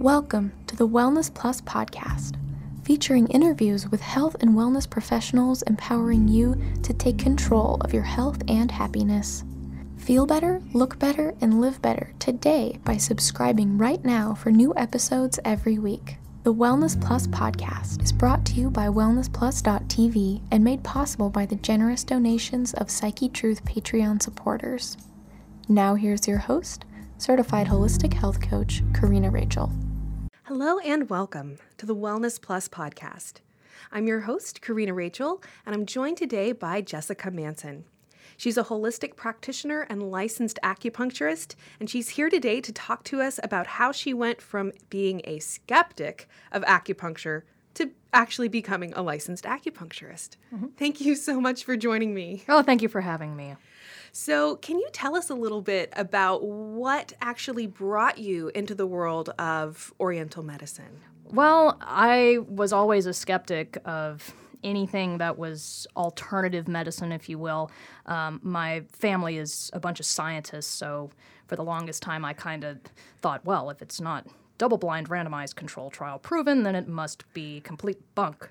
Welcome to the Wellness Plus podcast, featuring interviews with health and wellness professionals empowering you to take control of your health and happiness. Feel better, look better, and live better today by subscribing right now for new episodes every week. The Wellness Plus podcast is brought to you by wellnessplus.tv and made possible by the generous donations of Psyche Truth Patreon supporters. Now, here's your host, certified holistic health coach, Karina Rachel. Hello and welcome to the Wellness Plus podcast. I'm your host, Karina Rachel, and I'm joined today by Jessica Manson. She's a holistic practitioner and licensed acupuncturist, and she's here today to talk to us about how she went from being a skeptic of acupuncture to actually becoming a licensed acupuncturist. Mm-hmm. Thank you so much for joining me. Oh, thank you for having me. So, can you tell us a little bit about what actually brought you into the world of Oriental medicine? Well, I was always a skeptic of anything that was alternative medicine, if you will. Um, my family is a bunch of scientists, so for the longest time I kind of thought, well, if it's not double blind randomized control trial proven, then it must be complete bunk.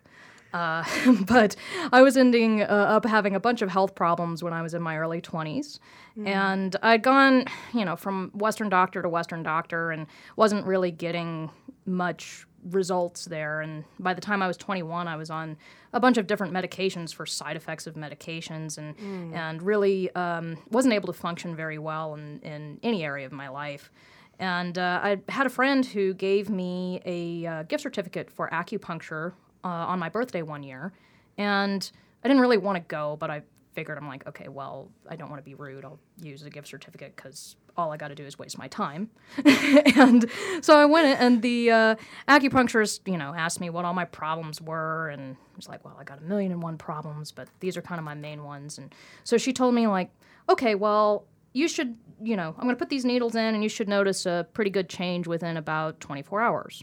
Uh, but I was ending uh, up having a bunch of health problems when I was in my early 20s. Mm. And I'd gone, you know, from Western doctor to Western doctor and wasn't really getting much results there. And by the time I was 21, I was on a bunch of different medications for side effects of medications and, mm. and really um, wasn't able to function very well in, in any area of my life. And uh, I had a friend who gave me a uh, gift certificate for acupuncture uh, on my birthday one year. And I didn't really want to go, but I figured I'm like, okay, well, I don't want to be rude. I'll use a gift certificate because all I got to do is waste my time. and so I went, and the uh, acupuncturist, you know, asked me what all my problems were, and I was like, well, I got a million and one problems, but these are kind of my main ones. And so she told me, like, okay, well, you should, you know, I'm going to put these needles in, and you should notice a pretty good change within about 24 hours.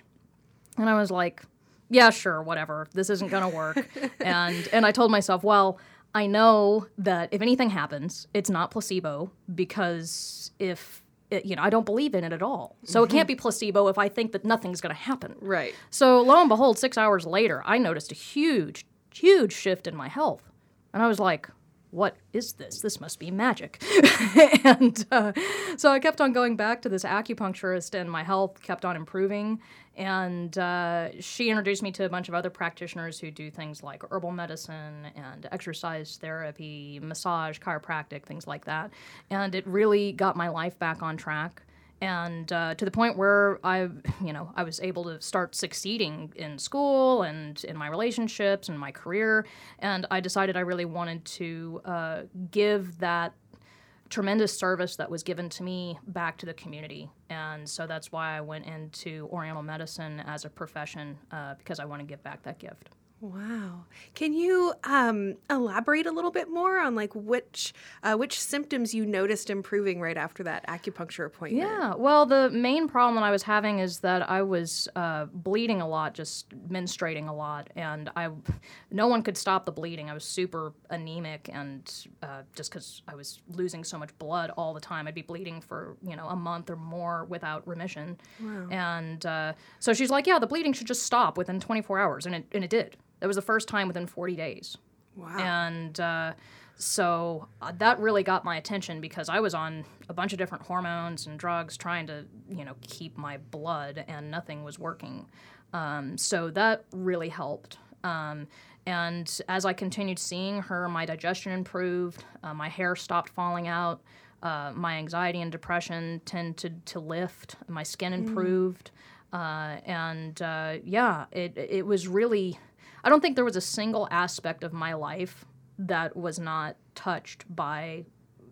And I was like, yeah, sure, whatever. This isn't going to work. and and I told myself, well, I know that if anything happens, it's not placebo because if it, you know, I don't believe in it at all. So mm-hmm. it can't be placebo if I think that nothing's going to happen. Right. So lo and behold, six hours later, I noticed a huge, huge shift in my health, and I was like, "What is this? This must be magic." and uh, so I kept on going back to this acupuncturist, and my health kept on improving. And uh, she introduced me to a bunch of other practitioners who do things like herbal medicine and exercise therapy, massage, chiropractic, things like that. And it really got my life back on track. And uh, to the point where I, you know, I was able to start succeeding in school and in my relationships and my career. And I decided I really wanted to uh, give that tremendous service that was given to me back to the community. And so that's why I went into Oriental medicine as a profession uh, because I want to give back that gift. Wow. Can you um, elaborate a little bit more on like which uh, which symptoms you noticed improving right after that acupuncture appointment? Yeah. Well, the main problem that I was having is that I was uh, bleeding a lot, just menstruating a lot, and I no one could stop the bleeding. I was super anemic, and uh, just because I was losing so much blood all the time, I'd be bleeding for you know a month or more without remission. Wow. And uh, so she's like, "Yeah, the bleeding should just stop within 24 hours," and it and it did. That was the first time within 40 days. Wow. And uh, so uh, that really got my attention because I was on a bunch of different hormones and drugs trying to, you know, keep my blood, and nothing was working. Um, so that really helped. Um, and as I continued seeing her, my digestion improved, uh, my hair stopped falling out, uh, my anxiety and depression tended to lift, my skin mm. improved. Mm. and uh, yeah, it, it was really I don't think there was a single aspect of my life that was not touched by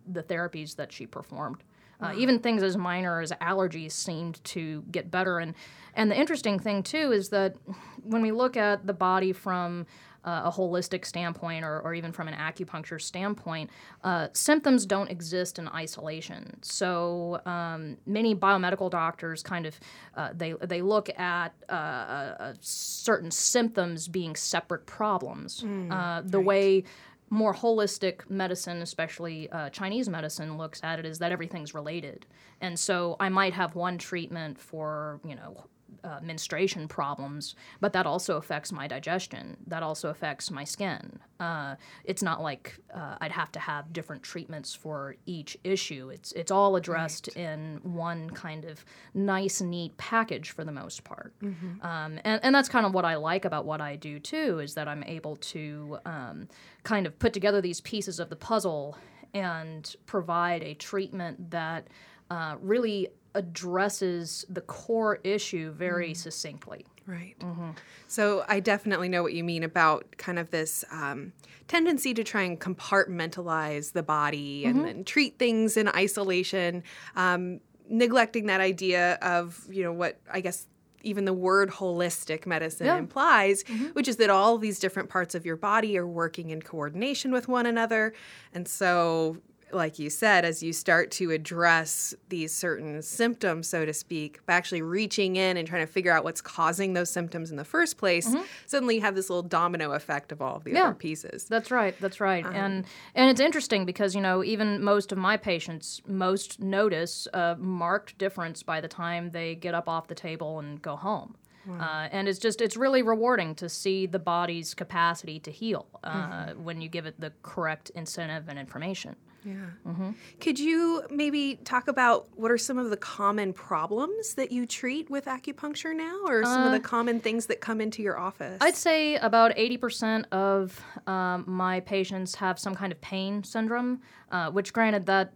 the therapies that she performed. Uh, even things as minor as allergies seemed to get better. And and the interesting thing too is that when we look at the body from uh, a holistic standpoint or, or even from an acupuncture standpoint, uh, symptoms don't exist in isolation. So um, many biomedical doctors kind of uh, they they look at uh, uh, certain symptoms being separate problems. Mm, the right. way more holistic medicine, especially uh, Chinese medicine, looks at it is that everything's related. And so I might have one treatment for, you know, uh, menstruation problems, but that also affects my digestion. That also affects my skin. Uh, it's not like uh, I'd have to have different treatments for each issue. It's it's all addressed right. in one kind of nice, neat package for the most part. Mm-hmm. Um, and and that's kind of what I like about what I do too is that I'm able to um, kind of put together these pieces of the puzzle and provide a treatment that uh, really addresses the core issue very mm. succinctly. Right. Mm-hmm. So I definitely know what you mean about kind of this um, tendency to try and compartmentalize the body mm-hmm. and then treat things in isolation, um, neglecting that idea of, you know, what I guess even the word holistic medicine yeah. implies, mm-hmm. which is that all these different parts of your body are working in coordination with one another. And so like you said, as you start to address these certain symptoms, so to speak, by actually reaching in and trying to figure out what's causing those symptoms in the first place, mm-hmm. suddenly you have this little domino effect of all of the yeah, other pieces. That's right. That's right. Um, and and it's interesting because you know even most of my patients most notice a marked difference by the time they get up off the table and go home. Uh, and it's just it's really rewarding to see the body's capacity to heal uh, mm-hmm. when you give it the correct incentive and information. Yeah. Mm-hmm. Could you maybe talk about what are some of the common problems that you treat with acupuncture now, or some uh, of the uh, common things that come into your office? I'd say about 80% of um, my patients have some kind of pain syndrome, uh, which, granted, that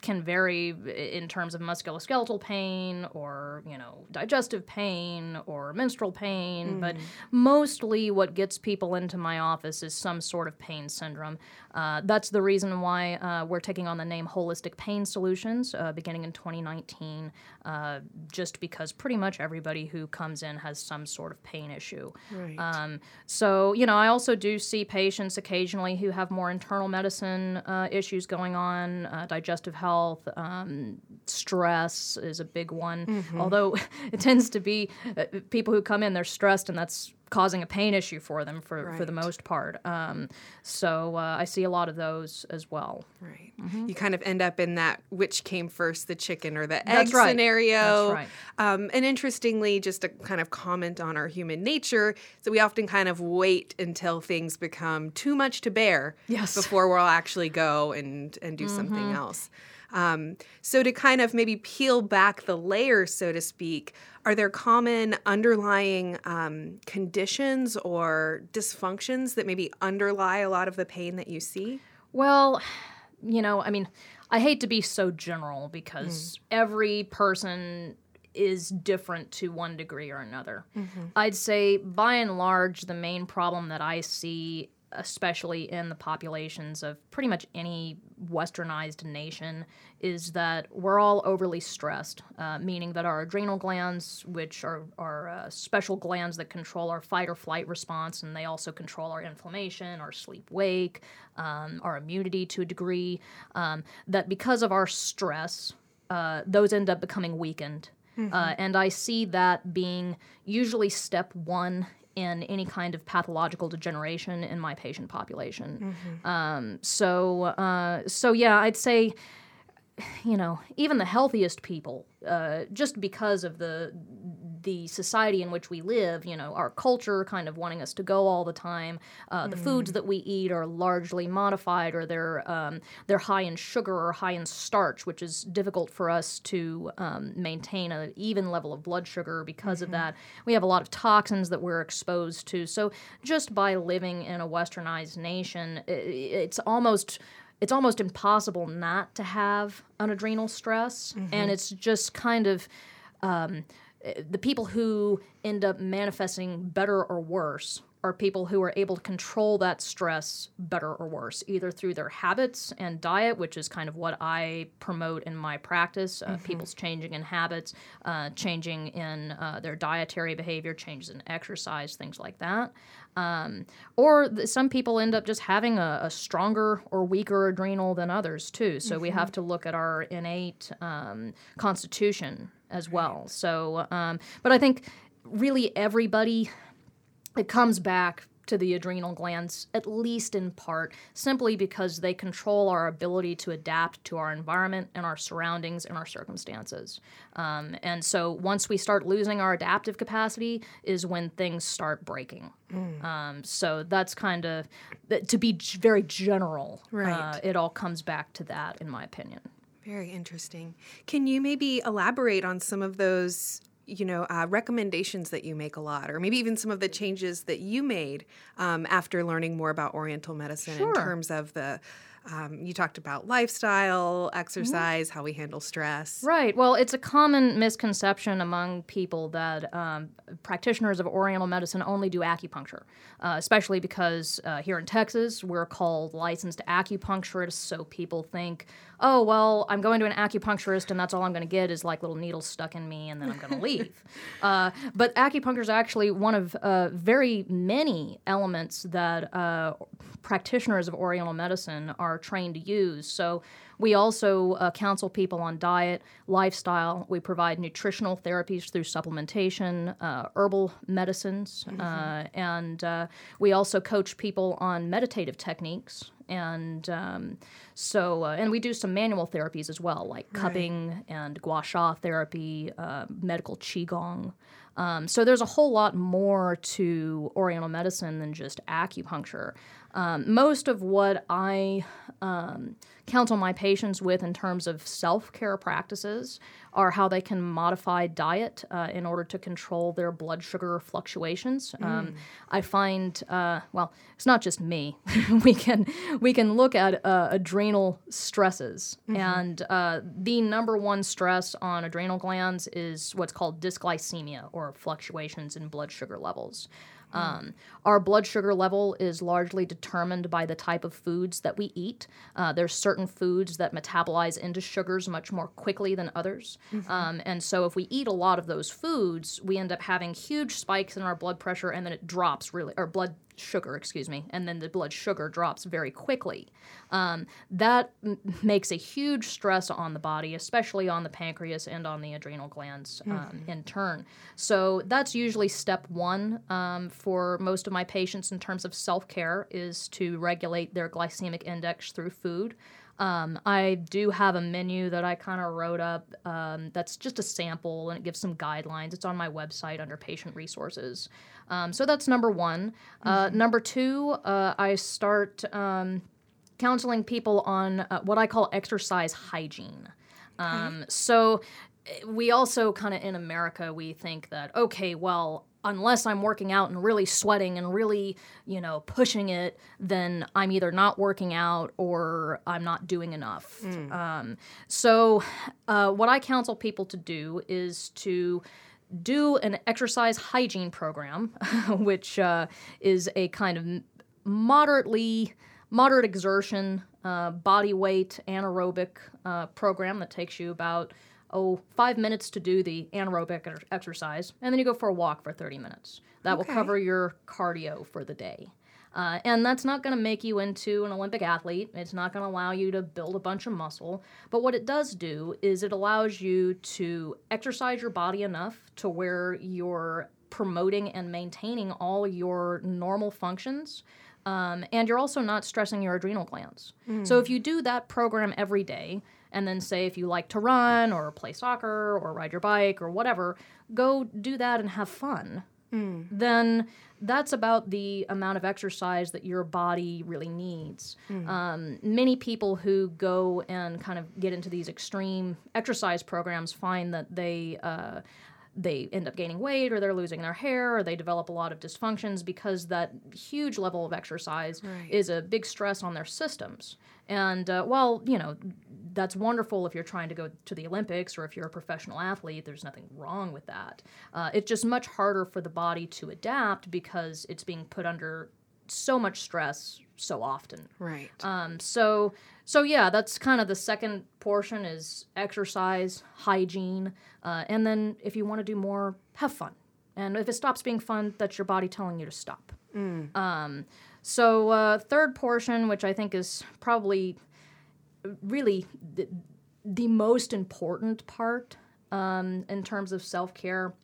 can vary in terms of musculoskeletal pain or you know digestive pain or menstrual pain mm. but mostly what gets people into my office is some sort of pain syndrome uh, that's the reason why uh, we're taking on the name holistic pain solutions uh, beginning in 2019 uh, just because pretty much everybody who comes in has some sort of pain issue right. um, so you know i also do see patients occasionally who have more internal medicine uh, issues going on uh, digestive health health. Um, stress is a big one, mm-hmm. although it tends to be uh, people who come in, they're stressed, and that's causing a pain issue for them for, right. for the most part. Um, so uh, I see a lot of those as well. Right. Mm-hmm. You kind of end up in that which came first, the chicken or the egg right. scenario. Right. Um, and interestingly, just to kind of comment on our human nature, so we often kind of wait until things become too much to bear yes. before we'll actually go and, and do mm-hmm. something else. Um, so, to kind of maybe peel back the layers, so to speak, are there common underlying um, conditions or dysfunctions that maybe underlie a lot of the pain that you see? Well, you know, I mean, I hate to be so general because mm. every person is different to one degree or another. Mm-hmm. I'd say by and large, the main problem that I see especially in the populations of pretty much any westernized nation, is that we're all overly stressed, uh, meaning that our adrenal glands, which are, are uh, special glands that control our fight or flight response, and they also control our inflammation, our sleep wake, um, our immunity to a degree, um, that because of our stress, uh, those end up becoming weakened. Mm-hmm. Uh, and I see that being usually step one in any kind of pathological degeneration in my patient population. Mm-hmm. Um, so, uh, so yeah, I'd say, you know, even the healthiest people, uh, just because of the the society in which we live, you know, our culture kind of wanting us to go all the time. Uh, mm. The foods mm. that we eat are largely modified, or they're um, they're high in sugar or high in starch, which is difficult for us to um, maintain an even level of blood sugar because mm-hmm. of that. We have a lot of toxins that we're exposed to. So just by living in a westernized nation, it's almost it's almost impossible not to have an adrenal stress, mm-hmm. and it's just kind of um, the people who end up manifesting better or worse are people who are able to control that stress better or worse, either through their habits and diet, which is kind of what I promote in my practice uh, mm-hmm. people's changing in habits, uh, changing in uh, their dietary behavior, changes in exercise, things like that. Um, or th- some people end up just having a, a, stronger or weaker adrenal than others, too. So mm-hmm. we have to look at our innate um, constitution as well. So, um, but I think really everybody, it comes back to the adrenal glands, at least in part, simply because they control our ability to adapt to our environment and our surroundings and our circumstances. Um, and so once we start losing our adaptive capacity, is when things start breaking. Mm. Um, so that's kind of, to be very general, right. Uh, it all comes back to that, in my opinion. Very interesting. Can you maybe elaborate on some of those you know uh, recommendations that you make a lot or maybe even some of the changes that you made um, after learning more about oriental medicine sure. in terms of the um, you talked about lifestyle, mm-hmm. exercise, mm-hmm. how we handle stress. Right. Well, it's a common misconception among people that um, practitioners of Oriental medicine only do acupuncture, uh, especially because uh, here in Texas, we're called licensed acupuncturists. So people think, oh, well, I'm going to an acupuncturist and that's all I'm going to get is like little needles stuck in me and then I'm going to leave. uh, but acupuncture is actually one of uh, very many elements that uh, practitioners of Oriental medicine are trained to use. So we also uh, counsel people on diet, lifestyle. We provide nutritional therapies through supplementation, uh, herbal medicines, mm-hmm. uh, and uh, we also coach people on meditative techniques. And um, so, uh, and we do some manual therapies as well, like right. cupping and gua sha therapy, uh, medical qigong. Um, so there's a whole lot more to Oriental medicine than just acupuncture. Um, most of what I um, counsel my patients with in terms of self care practices are how they can modify diet uh, in order to control their blood sugar fluctuations. Um, mm. Um, I find, uh, well, it's not just me. we can we can look at uh, adrenal stresses, mm-hmm. and uh, the number one stress on adrenal glands is what's called dysglycemia or fluctuations in blood sugar levels. Hmm. Um, our blood sugar level is largely determined by the type of foods that we eat. Uh, there's certain foods that metabolize into sugars much more quickly than others. Mm-hmm. Um, and so if we eat a lot of those foods, we end up having huge spikes in our blood pressure and then it drops really, or blood sugar, excuse me, and then the blood sugar drops very quickly. Um, that m- makes a huge stress on the body, especially on the pancreas and on the adrenal glands um, mm-hmm. in turn. So that's usually step one um, for most of my patients in terms of self care is to regulate their glycemic index through food. Um, I do have a menu that I kind of wrote up um, that's just a sample and it gives some guidelines. It's on my website under patient resources. Um, so that's number one. Uh, mm-hmm. number two, uh, I start um, counseling people on uh, what I call exercise hygiene. Okay. Um, so eh, we also kind of in America, we think that, okay, well, unless I'm working out and really sweating and really, you know, pushing it, then I'm either not working out or I'm not doing enough. Mm. Um, so, uh, what I counsel people to do is to do an exercise hygiene program, which uh, is a kind of moderately moderate exertion, uh, body weight anaerobic uh, program that takes you about oh, five minutes to do the anaerobic exercise, and then you go for a walk for 30 minutes. That okay. will cover your cardio for the day. Uh, and that's not going to make you into an Olympic athlete. It's not going to allow you to build a bunch of muscle. But what it does do is it allows you to exercise your body enough to where you're promoting and maintaining all your normal functions. Um, and you're also not stressing your adrenal glands. Mm. So if you do that program every day, and then say if you like to run or play soccer or ride your bike or whatever, go do that and have fun. Mm. Then that's about the amount of exercise that your body really needs. Mm. Um, many people who go and kind of get into these extreme exercise programs find that they uh, they end up gaining weight or they're losing their hair or they develop a lot of dysfunctions because that huge level of exercise right. is a big stress on their systems. And uh, while, you know, that's wonderful if you're trying to go to the Olympics or if you're a professional athlete, there's nothing wrong with that. Uh, it's just much harder for the body to adapt because it's being put under so much stress so often. Right. Um, so so yeah, that's kind of the second portion is exercise, hygiene, uh, and then if you want to do more, have fun. And if it stops being fun, that's your body telling you to stop. Mm. Um, so uh, third portion, which I think is probably really the, the most important part um, in terms of self care,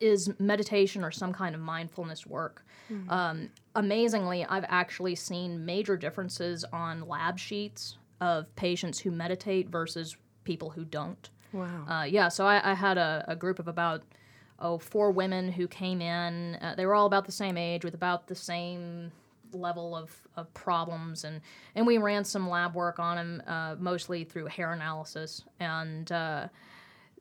is meditation or some kind of mindfulness work. Um, amazingly, I've actually seen major differences on lab sheets of patients who meditate versus people who don't. Wow. Uh, yeah, so I, I had a, a group of about oh four women who came in. Uh, they were all about the same age with about the same level of, of problems, and and we ran some lab work on them, uh, mostly through hair analysis. And uh,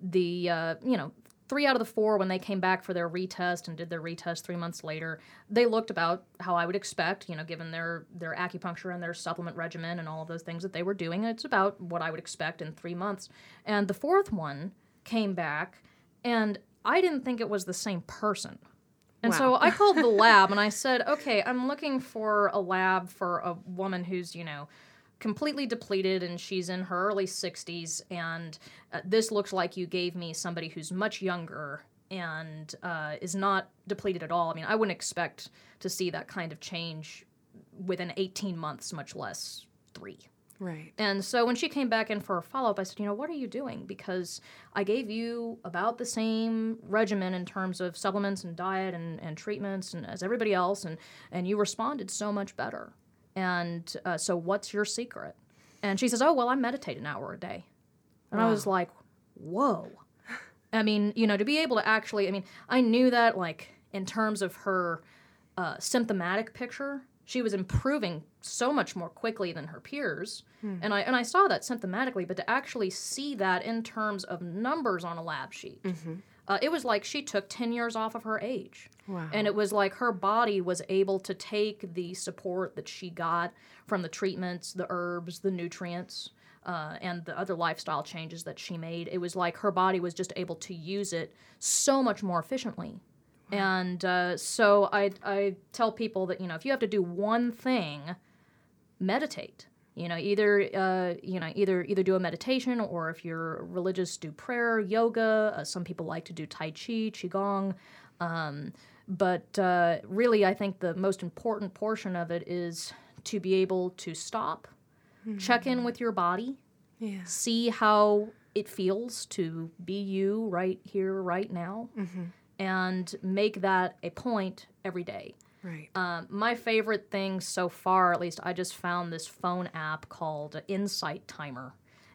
the uh, you know three out of the four when they came back for their retest and did their retest three months later, they looked about how I would expect, you know, given their their acupuncture and their supplement regimen and all of those things that they were doing. It's about what I would expect in three months. And the fourth one came back, and I didn't think it was the same person. And so I called the lab and I said, okay, I'm looking for a lab for a woman who's, you know, completely depleted and she's in her early 60s. And uh, this looks like you gave me somebody who's much younger and uh, is not depleted at all. I mean, I wouldn't expect to see that kind of change within 18 months, much less three. Right. And so when she came back in for a follow up, I said, you know, what are you doing? Because I gave you about the same regimen in terms of supplements and diet and, and treatments and as everybody else, and, and you responded so much better. And uh, so what's your secret? And she says, oh, well, I meditate an hour a day. And I was like, whoa. I mean, you know, to be able to actually, I mean, I knew that, like, in terms of her uh, symptomatic picture, she was improving so much more quickly than her peers, and I and I saw that symptomatically. But to actually see that in terms of numbers on a lab sheet, uh, it was like she took ten years off of her age, Wow. and it was like her body was able to take the support that she got from the treatments, the herbs, the nutrients. Uh, and the other lifestyle changes that she made, it was like her body was just able to use it so much more efficiently. And uh, so I, I tell people that, you know, if you have to do one thing, meditate. You know, either uh, you know, either either do a meditation, or if you're religious, do prayer, yoga. Uh, some people like to do tai chi, qigong. Um, but uh, really, I think the most important portion of it is to be able to stop, check in with your body, yeah. see how it feels to be you right here, right now, and make that a point every day. Right. Um, my favorite thing so far, at least, I just found this phone app called Insight Timer,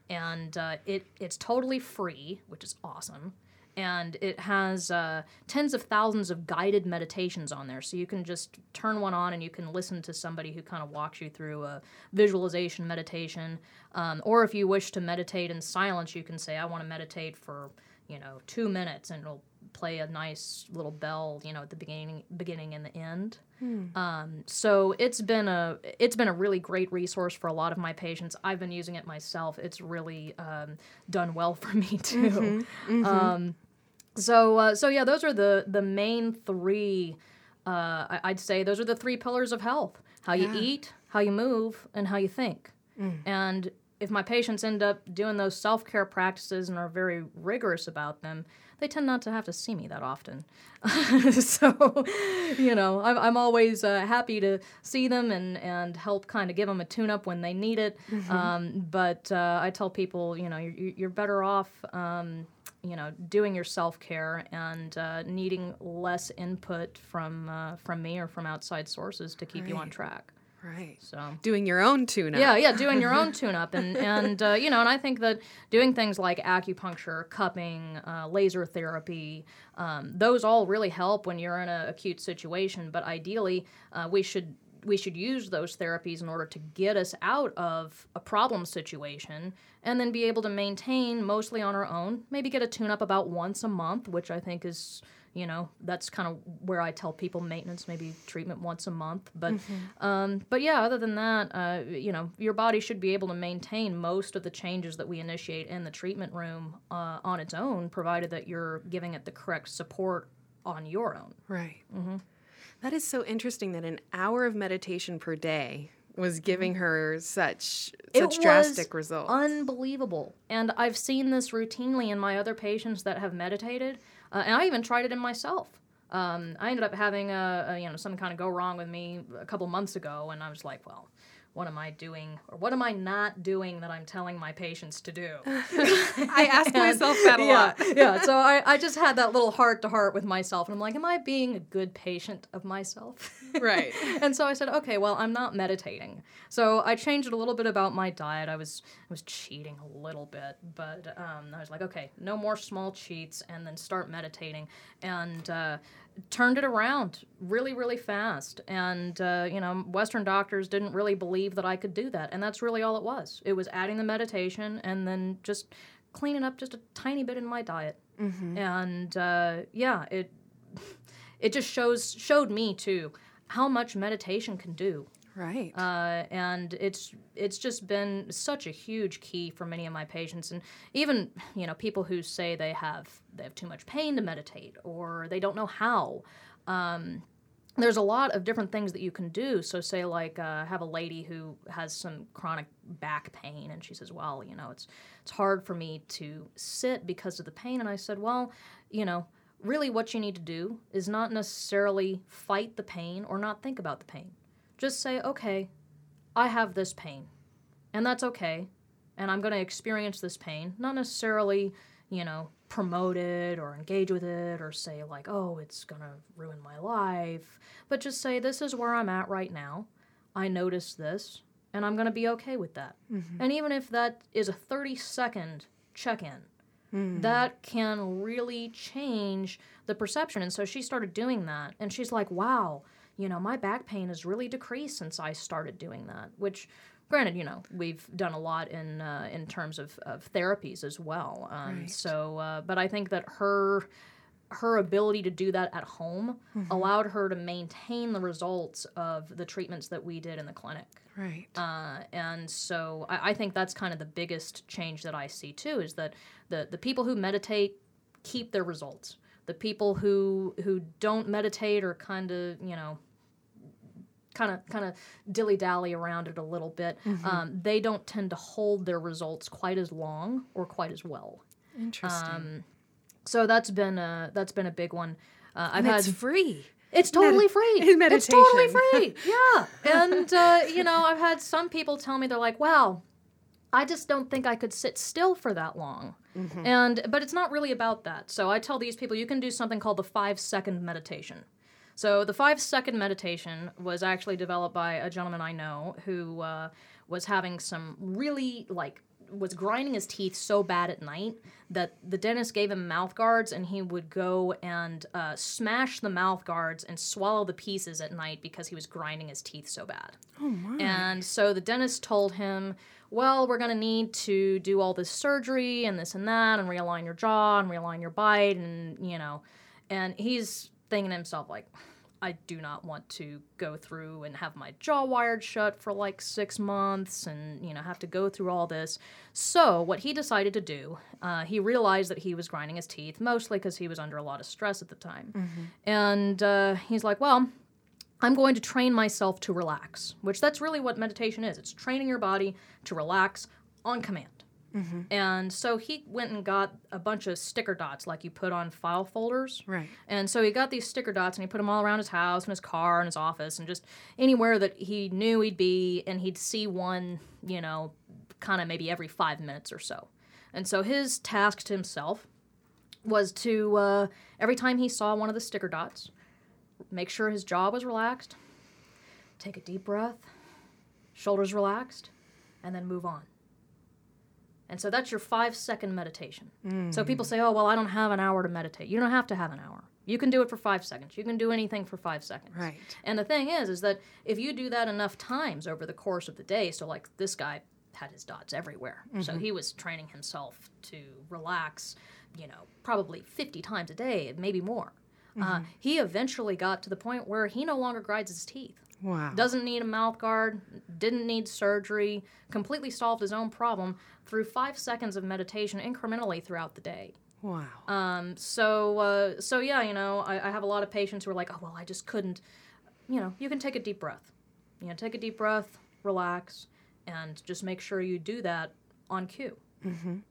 and uh, it it's totally free, which is awesome. And it has uh, tens of thousands of guided meditations on there, so you can just turn one on and you can listen to somebody who kind of walks you through a visualization meditation. Um, or if you wish to meditate in silence, you can say, "I want to meditate for you know two minutes," and it'll play a nice little bell, you know, at the beginning, beginning and the end. Um, so it's been a it's been a really great resource for a lot of my patients. I've been using it myself. It's really um, done well for me too. Um, so uh, so yeah, those are the the main three. Uh, I'd say those are the three pillars of health: how you Yeah. eat, how you move, and how you think. And if my patients end up doing those self care practices and are very rigorous about them, they tend not to have to see me that often. so, you know, I'm, I'm always uh, happy to see them and, and help kind of give them a tune up when they need it. Um, but uh, I tell people, you know, you're, you're better off. Um, you know, doing your self care and uh, needing less input from uh, from me or from outside sources to keep you on track. Right. So Doing your own tune-up. yeah, yeah, doing your own tune-up, and and uh, you know, and I think that doing things like acupuncture, cupping, uh, laser therapy, um, those all really help when you're in an acute situation. But ideally, uh, we should we should use those therapies in order to get us out of a problem situation, and then be able to maintain mostly on our own. Maybe get a tune-up about once a month, which I think is you know that's kind of where i tell people maintenance maybe treatment once a month but um, but yeah other than that uh, you know your body should be able to maintain most of the changes that we initiate in the treatment room uh, on its own provided that you're giving it the correct support on your own Right. Mm-hmm. That is so interesting that an hour of meditation per day was giving her such such It drastic was results. Unbelievable. And I've seen this routinely in my other patients that have meditated, uh, and I even tried it in myself. Um, I ended up having a, a you know something kind of go wrong with me a couple months ago, and I was like, well, what am I doing or what am I not doing that I'm telling my patients to do? I ask myself that a yeah, lot. yeah. So I, I just had that little heart to heart with myself, and I'm like, am I being a good patient of myself? Right. and so I said, okay, well, I'm not meditating. So I changed a little bit about my diet. I was I was cheating a little bit, but um, I was like, okay, no more small cheats, and then start meditating, and uh, turned it around really, really fast. And uh, you know, Western doctors didn't really believe that I could do that, and that's really all it was. It was adding the meditation and then just cleaning up just a tiny bit in my diet. And uh, yeah, it it just shows showed me too how much meditation can do. Right. uh, and it's it's just been such a huge key for many of my patients. And even you know people who say they have they have too much pain to meditate or they don't know how um, there's a lot of different things that you can do. So say like uh, I have a lady who has some chronic back pain and she says well you know it's it's hard for me to sit because of the pain. And i said well you know really what you need to do is not necessarily fight the pain or not think about the pain just say, okay, I have this pain, and that's okay, and I'm going to experience this pain, not necessarily, you know, promote it or engage with it or say, like, oh, it's going to ruin my life, but just say, this is where I'm at right now. I notice this, and I'm going to be okay with that. Mm-hmm. And even if that is a 30 second check in, that can really change the perception. And so she started doing that, and she's like, wow, you know, my back pain has really decreased since I started doing that, which. Granted, you know we've done a lot in uh, in terms of, of therapies as well. Um, Right. So, uh, but I think that her her ability to do that at home allowed her to maintain the results of the treatments that we did in the clinic. right. Uh, and so I, I think that's kind of the biggest change that I see too is that the, the people who meditate keep their results. The people who who don't meditate or kind of you know kind of kind of dilly dally around it a little bit, um, they don't tend to hold their results quite as long or quite as well. Interesting. Um, so that's been a that's been a big one. Uh, I've and had it's free. it's totally free. in It's totally free. Yeah. And, uh, you know, I've had some people tell me, they're like, wow, I just don't think I could sit still for that long. Mm-hmm. And, but it's not really about that. So I tell these people, you can do something called the five second meditation. So the five second meditation was actually developed by a gentleman I know who uh, was having some really like was grinding his teeth so bad at night that the dentist gave him mouth guards and he would go and uh, smash the mouth guards and swallow the pieces at night because he was grinding his teeth so bad. Oh my. And so the dentist told him, well, we're going to need to do all this surgery and this and that and realign your jaw and realign your bite and, you know, and he's thinking to himself, like, I do not want to go through and have my jaw wired shut for like six months and, you know, have to go through all this. So, what he decided to do, uh, he realized that he was grinding his teeth, mostly because he was under a lot of stress at the time. And uh, he's like, well, I'm going to train myself to relax, which that's really what meditation is. It's training your body to relax on command. And so he went and got a bunch of sticker dots like you put on file folders. Right. And so he got these sticker dots and he put them all around his house and his car and his office and just anywhere that he knew he'd be and he'd see one, you know, kind of maybe every five minutes or so. And so his task to himself was to, uh, every time he saw one of the sticker dots, make sure his jaw was relaxed, take a deep breath, shoulders relaxed, and then move on. And so that's your five second meditation. So mm. people say, oh, well, I don't have an hour to meditate. You don't have to have an hour. You can do it for five seconds. You can do anything for five seconds. Right. And the thing is, is that if you do that enough times over the course of the day, so like this guy had his dots everywhere. So mm-hmm. he was training himself to relax, you know, probably 50 times a day, maybe more. Uh, mm-hmm. he eventually got to the point where he no longer grinds his teeth. Wow. Doesn't need a mouth guard, didn't need surgery, completely solved his own problem through five seconds of meditation incrementally throughout the day. wow. Um, so, uh, so yeah, you know, I, I have a lot of patients who are like, oh, well, I just couldn't. You know, you can take a deep breath. You know, take a deep breath, relax, and just make sure you do that on cue.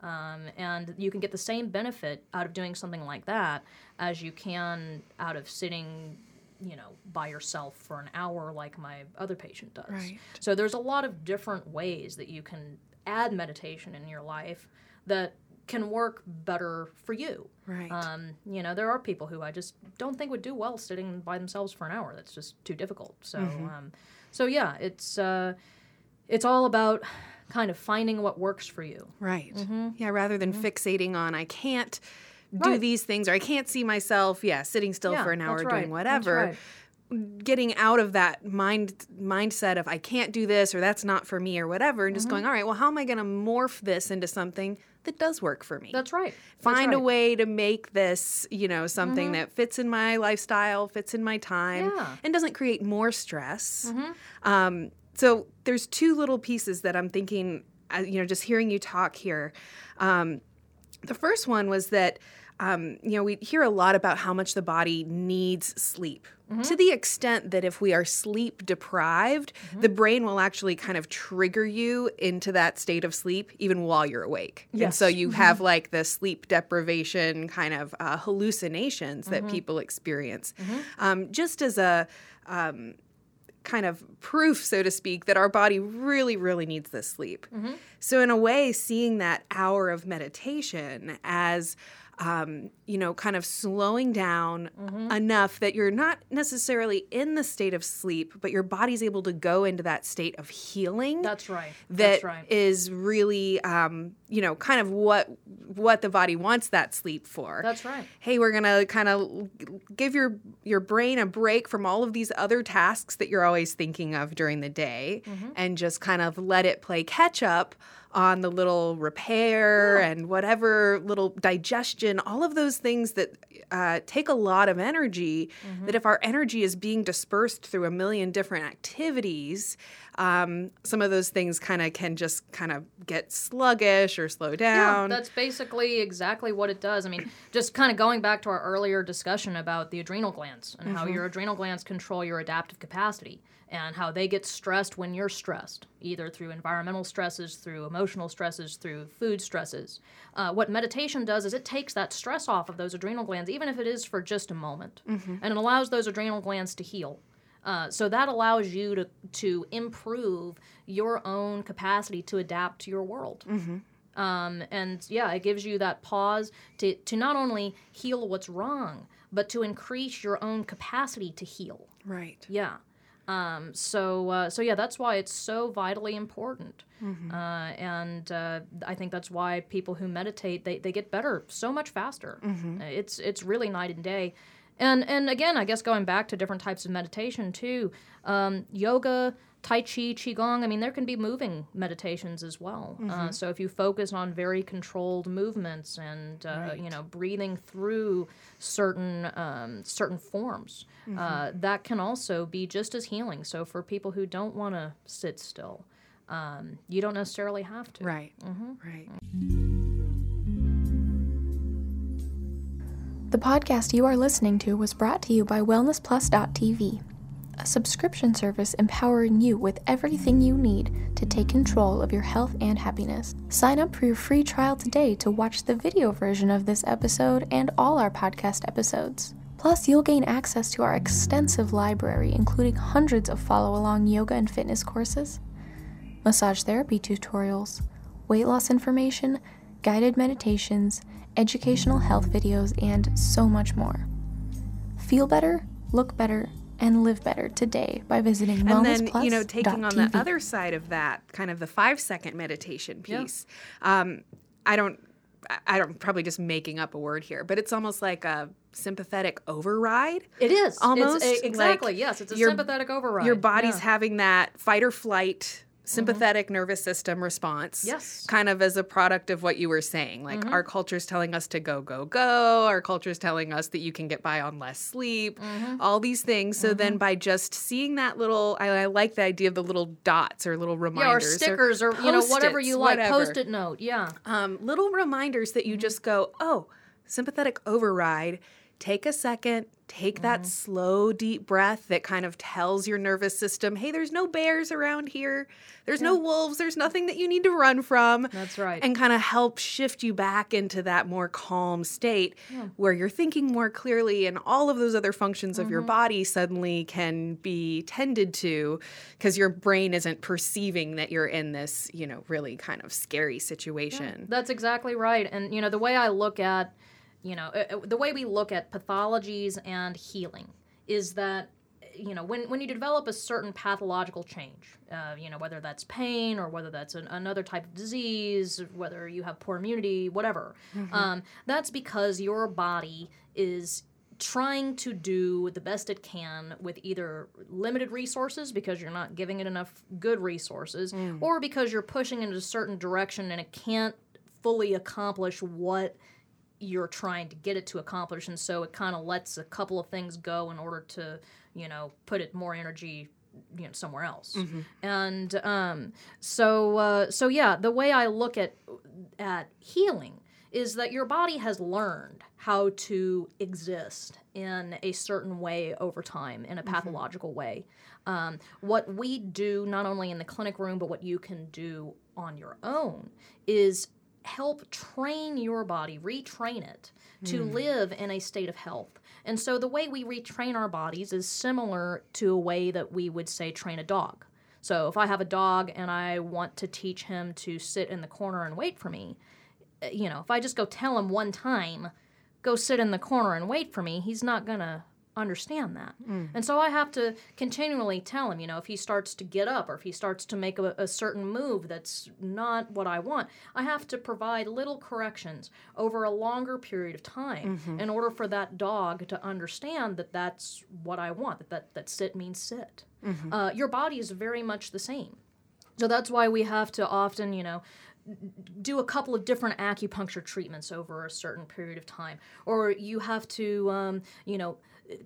Um, and you can get the same benefit out of doing something like that as you can out of sitting, you know, by yourself for an hour like my other patient does. Right. So there's a lot of different ways that you can add meditation in your life that can work better for you. Right. Um, you know, there are people who I just don't think would do well sitting by themselves for an hour. That's just too difficult. So, Mm-hmm. um, so yeah, it's uh, it's all about kind of finding what works for you. Right. Yeah, rather than fixating on I can't do Mm-hmm. Right. these things or I can't see myself, yeah, sitting still Yeah, for an hour that's doing whatever. That's Getting out of that mind mindset of I can't do this or that's not for me or whatever, and just Mm-hmm. going, all right, well, how am I going to morph this into something that does work for me? That's right. Find a right. Mm-hmm. way to make this, you know, something that fits in my lifestyle, fits in my time, Yeah. Mm-hmm. and doesn't create more stress. Um, so there's two little pieces that I'm thinking, uh, you know, just hearing you talk here. Um, the first one was that, um, you know, we hear a lot about how much the body needs sleep. Mm-hmm. To the extent that if we are sleep deprived, Mm-hmm. the brain will actually kind of trigger you into that state of sleep even while you're awake. And so Yes. you have like the sleep deprivation kind of uh, hallucinations Mm-hmm. that people experience. Um, just as a um, kind of proof, so to speak, that our body really, really needs this sleep. So, in a way, seeing that hour of meditation as um, you know, kind of slowing down enough that you're not necessarily in the state of sleep, but your body's able to go into that state of healing That's right. that That's right. is really um, you know kind of what what the body wants that sleep for That's right. hey we're gonna kind of give your your brain a break from all of these other tasks that you're always thinking of during the day Mm-hmm. and just kind of let it play catch up on the little repair and whatever little digestion all of those things that uh, take a lot of energy Mm-hmm. that if our energy is being dispersed through a million different activities um, some of those things kind of can just kind of get sluggish or slow down. Yeah, that's basically exactly what it does. I mean, just kind of going back to our earlier discussion about the adrenal glands and how your adrenal glands control your adaptive capacity and how they get stressed when you're stressed, either through environmental stresses, through emotional stresses, through food stresses. Uh, what meditation does is it takes that stress off of those adrenal glands, even if it is for just a moment, and it allows those adrenal glands to heal. Uh, so that allows you to to improve your own capacity to adapt to your world. Um, and yeah, it gives you that pause to, to not only heal what's wrong, but to increase your own capacity to heal. right Yeah. Um, so uh, so yeah, that's why it's so vitally important. Mm-hmm. Uh, and uh, I think that's why people who meditate they, they get better so much faster. Mm-hmm. It's it's really night and day. And and again, I guess going back to different types of meditation too, um, yoga, tai chi, qigong. I mean, there can be moving meditations as well. Mm-hmm. Uh, so if you focus on very controlled movements and uh, you know breathing through certain um, certain forms, Mm-hmm. uh, that can also be just as healing. So for people who don't want to sit still, um, you don't necessarily have to. Right. Mm-hmm. Right. The podcast you are listening to was brought to you by WellnessPlus.tv, a subscription service empowering you with everything you need to take control of your health and happiness. Sign up for your free trial today to watch the video version of this episode and all our podcast episodes. Plus, you'll gain access to our extensive library, including hundreds of follow along yoga and fitness courses, massage therapy tutorials, weight loss information, guided meditations, educational health videos, and so much more. Feel better, look better, and live better today by visiting and then you know taking on the other side of that kind of the five second meditation piece um, i don't I- i don't probably just making up a word here but it's almost like a sympathetic override It is almost It's a- exactly. like yes, it's a your- sympathetic override. your body's Yeah. Having that fight or flight sympathetic nervous system response Yes. Mm-hmm. kind of as a product of what you were saying like our culture's telling us to go go go our culture's telling us that you can get by on less sleep Mm-hmm. all these things so then by just seeing that little I, I like the idea of the little dots or little yeah, or stickers or, you know whatever you like. whatever. Post-it note. Yeah. um, little reminders that you just go, oh, sympathetic override. Take a second, take that slow, deep breath that kind of tells your nervous system, hey, there's no bears around here. There's no wolves. There's nothing that you need to run from. That's right. And kind of help shift you back into that more calm state where you're thinking more clearly and all of those other functions of your Mm-hmm. body suddenly can be tended to because your brain isn't perceiving that you're in this, you know, really kind of scary situation. That's exactly right. And you know, the way I look at, you know, uh, uh, the way we look at pathologies and healing is that you know when, when you develop a certain pathological change uh, you know whether that's pain or whether that's an, another type of disease whether you have poor immunity whatever um, that's because your body is trying to do the best it can with either limited resources because you're not giving it enough good resources or because you're pushing in a certain direction and it can't fully accomplish what you're trying to get it to accomplish and so it kind of lets a couple of things go in order to you know put it more energy you know somewhere else. And um, so uh, so yeah the way i look at at healing is that your body has learned how to exist in a certain way over time in a pathological way. Um, what we do not only in the clinic room but what you can do on your own is help train your body, retrain it to live in a state of health. And so the way we retrain our bodies is similar to a way that we would say train a dog. So if I have a dog and I want to teach him to sit in the corner and wait for me, uh, you know, if I just go tell him one time, go sit in the corner and wait for me, he's not going to understand that. And so I have to continually tell him, you know, if he starts to get up or if he starts to make a, a certain move that's not what I want, I have to provide little corrections over a longer period of time in order for that dog to understand that that's what I want, that, that, that sit means sit. Uh, your body is very much the same. So that's why we have to often, you know, do a couple of different acupuncture treatments over a certain period of time, or you have to, um, you know,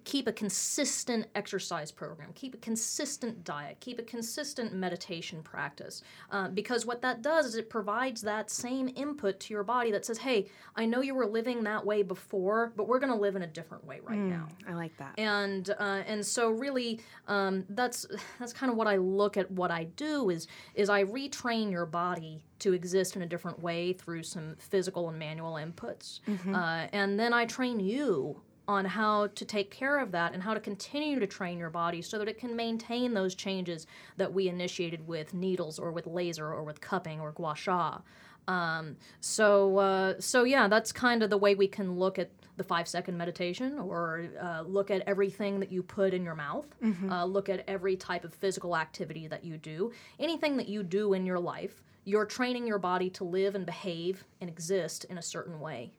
keep a consistent exercise program, keep a consistent diet, keep a consistent meditation practice. Uh, because what that does is it provides that same input to your body that says, hey, I know you were living that way before, but we're going to live in a different way right now I like that. and uh, and so really um, that's that's kind of what I look at what I do is is I retrain your body to exist in a different way through some physical and manual inputs uh, and then I train you on how to take care of that and how to continue to train your body so that it can maintain those changes that we initiated with needles or with laser or with cupping or gua sha. Um, so, uh, so yeah, that's kind of the way we can look at the five second meditation, or uh, look at everything that you put in your mouth, uh, look at every type of physical activity that you do, anything that you do in your life. You're training your body to live and behave and exist in a certain way.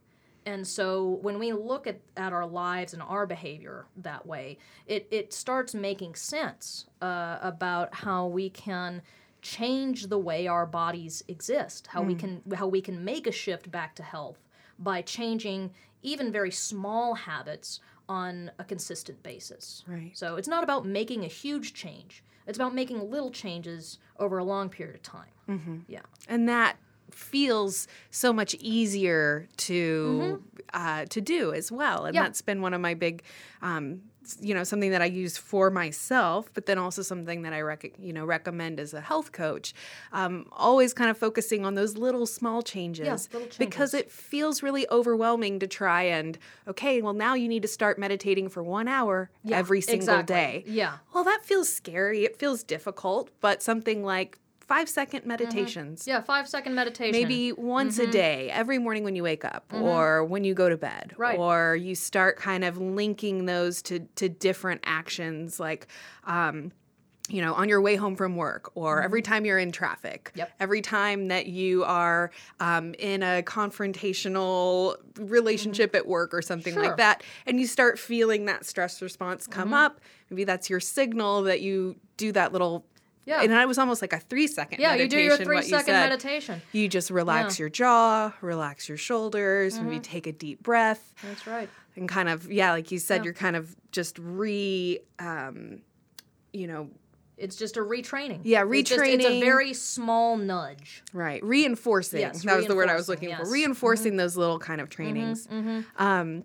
And so when we look at, at our lives and our behavior that way, it, it starts making sense uh, about how we can change the way our bodies exist, how we can how we can make a shift back to health by changing even very small habits on a consistent basis. Right. So it's not about making a huge change. It's about making little changes over a long period of time. Mm-hmm. Yeah. and that feels so much easier to uh, to do as well and Yeah. that's been one of my big um, you know something that I use for myself but then also something that I rec- you know recommend as a health coach um, always kind of focusing on those little small changes, little because it feels really overwhelming to try and okay well now you need to start meditating for one hour every single exactly. day Yeah. well that feels scary it feels difficult but something like five second mm-hmm. meditations Yeah, five second meditation. maybe once a mm-hmm. day every morning when you wake up mm-hmm. or when you go to bed Right. or you start kind of linking those to to different actions like um you know, on your way home from work, or every time you're in traffic, Yep. every time that you are um, in a confrontational relationship at work or something Sure. like that, and you start feeling that stress response come up, maybe that's your signal that you do that little. Yeah. And it was almost like a three second yeah, you do your three you second said. meditation. You just relax your jaw, relax your shoulders, Mm-hmm. maybe take a deep breath, That's right. and kind of yeah, like you said, you're kind of just re, um, you know, It's just a retraining. Yeah, It's, just- it's a very small nudge. right, reinforcing. Yes, that was the word I was reinforcing, looking for. yes. Reinforcing those little kind of trainings. Um,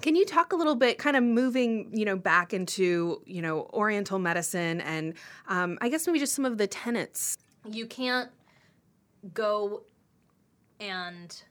Can you talk a little bit, kind of moving, you know, back into, you know, Oriental medicine and um, I guess maybe just some of the tenets? You can't go and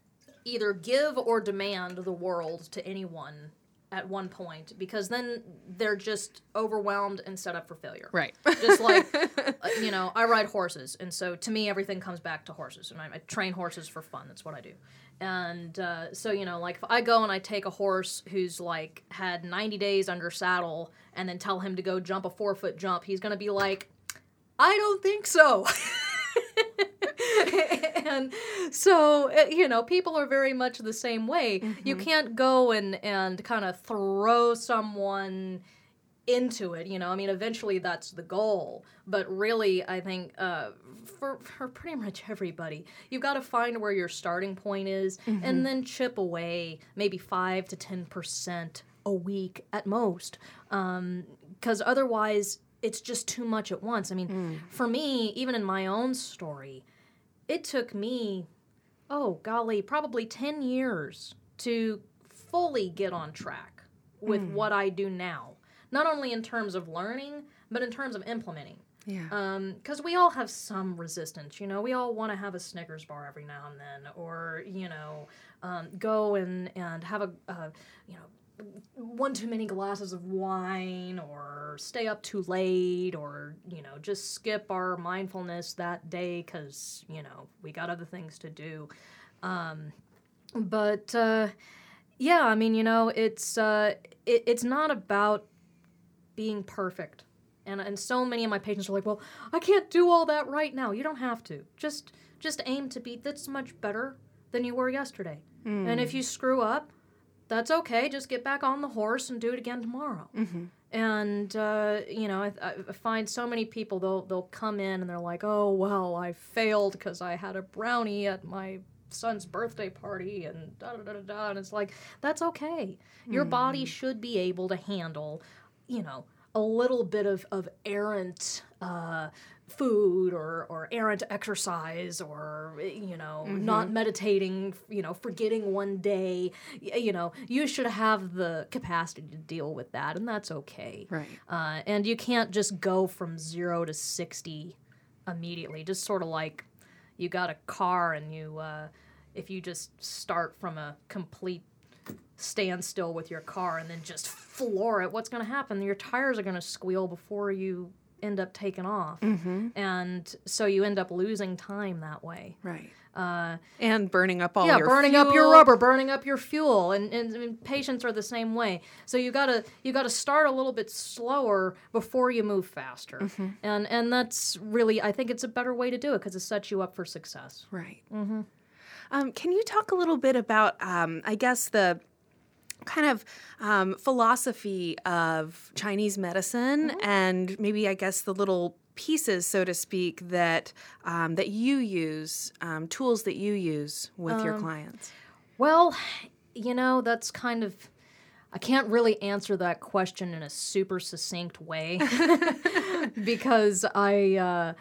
either give or demand the world to anyone at one point because then they're just overwhelmed and set up for failure. Right. Just like, uh, you know, I ride horses, and so to me, everything comes back to horses, and I, I train horses for fun. That's what I do. And uh, so, you know, like if I go and I take a horse who's like had 90 days under saddle and then tell him to go jump a four foot jump, he's going to be like, I don't think so. and so uh, you know people are very much the same way you can't go and and kind of throw someone into it you know? I mean eventually that's the goal. But really i think uh, for, for pretty much everybody you've got to find where your starting point is and mm-hmm. then chip away maybe 5 to 10 percent a week at most um, because otherwise it's just too much at once. I mean mm. for me even in my own story it took me oh golly probably 10 years to fully get on track with mm. what i do now not only in terms of learning but in terms of implementing Yeah. because we all have some resistance. You know, we all want to have a Snickers bar every now and then, or you know, um, go and and have a uh, you know one too many glasses of wine, or stay up too late, or you know, just skip our mindfulness that day because you know we got other things to do. Um, but uh, yeah, I mean, you know, it's uh, it, it's not about being perfect. And, and so many of my patients are like, well, I can't do all that right now. You don't have to. Just just aim to be this much better than you were yesterday. And if hmm. you screw up, that's okay. Just get back on the horse and do it again tomorrow. Mm-hmm. And uh, you know, I, I find so many people they'll they'll come in and they're like, oh well, I failed because I had a brownie at my son's birthday party and da da da da da. And it's like that's okay. Your body hmm. should be able to handle, you know, a little bit of of errant. Uh, food or or errant exercise or you know not meditating you know forgetting one day you know you should have the capacity to deal with that and that's okay Right. uh, and you can't just go from zero to 60 immediately just sort of like you got a car and you uh, if you just start from a complete standstill with your car and then just floor it what's going to happen your tires are going to squeal before you end up taking off and so you end up losing time that way Right. uh, And burning up all yeah, your burning up your rubber, burning up your fuel, and, and, mean, patients are the same way. So you gotta you gotta start a little bit slower before you move faster, Mm-hmm. and and that's really I think it's a better way to do it because it sets you up for success. Right. Um, can you talk a little bit about, um, I guess, the kind of um, philosophy of Chinese medicine and maybe, I guess, the little pieces, so to speak, that um, that you use, um, tools that you use with your clients? Well, you know that's kind of I can't really answer that question in a super succinct way because I uh,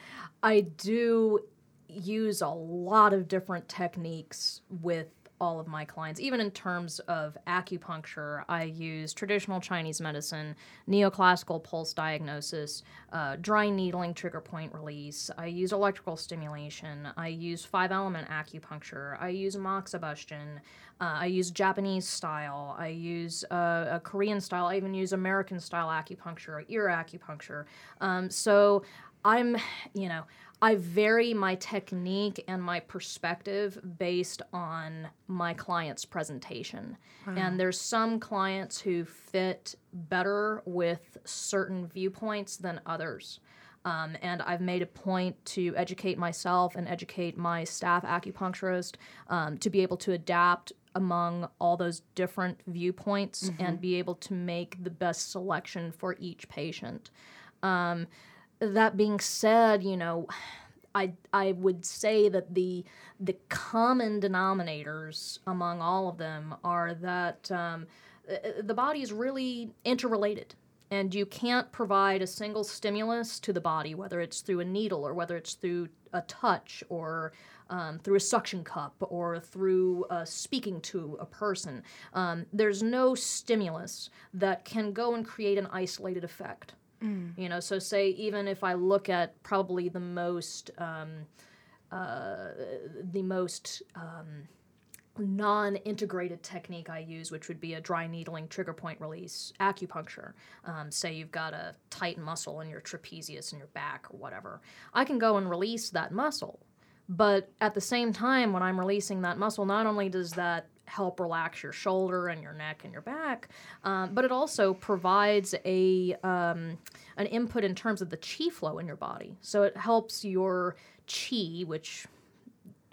I do use a lot of different techniques with all of my clients, even in terms of acupuncture. I use traditional Chinese medicine, neoclassical pulse diagnosis, uh, dry needling, trigger point release. I use electrical stimulation. I use five element acupuncture. I use moxibustion. Uh, I use Japanese style. I use uh, a Korean style. I even use American style acupuncture, ear acupuncture. Um, so I'm, you know, I vary my technique and my perspective based on my client's presentation. And there's some clients who fit better with certain viewpoints than others. Um, and I've made a point to educate myself and educate my staff acupuncturist um, to be able to adapt among all those different viewpoints and be able to make the best selection for each patient. Um, that being said, you know, I I would say that the the common denominators among all of them are that um, uh, the body is really interrelated. And you can't provide a single stimulus to the body, whether it's through a needle or whether it's through a touch or um, through a suction cup or through uh, speaking to a person. Um, there's no stimulus that can go and create an isolated effect. You know, so say even if I look at probably the most um, uh, the most um, non-integrated technique I use, which would be a dry needling trigger point release acupuncture. Um, say you've got a tight muscle in your trapezius in your back or whatever, I can go and release that muscle. But at the same time, when I'm releasing that muscle, not only does that help relax your shoulder and your neck and your back, um, but it also provides a um, an input in terms of the chi flow in your body. So it helps your chi, which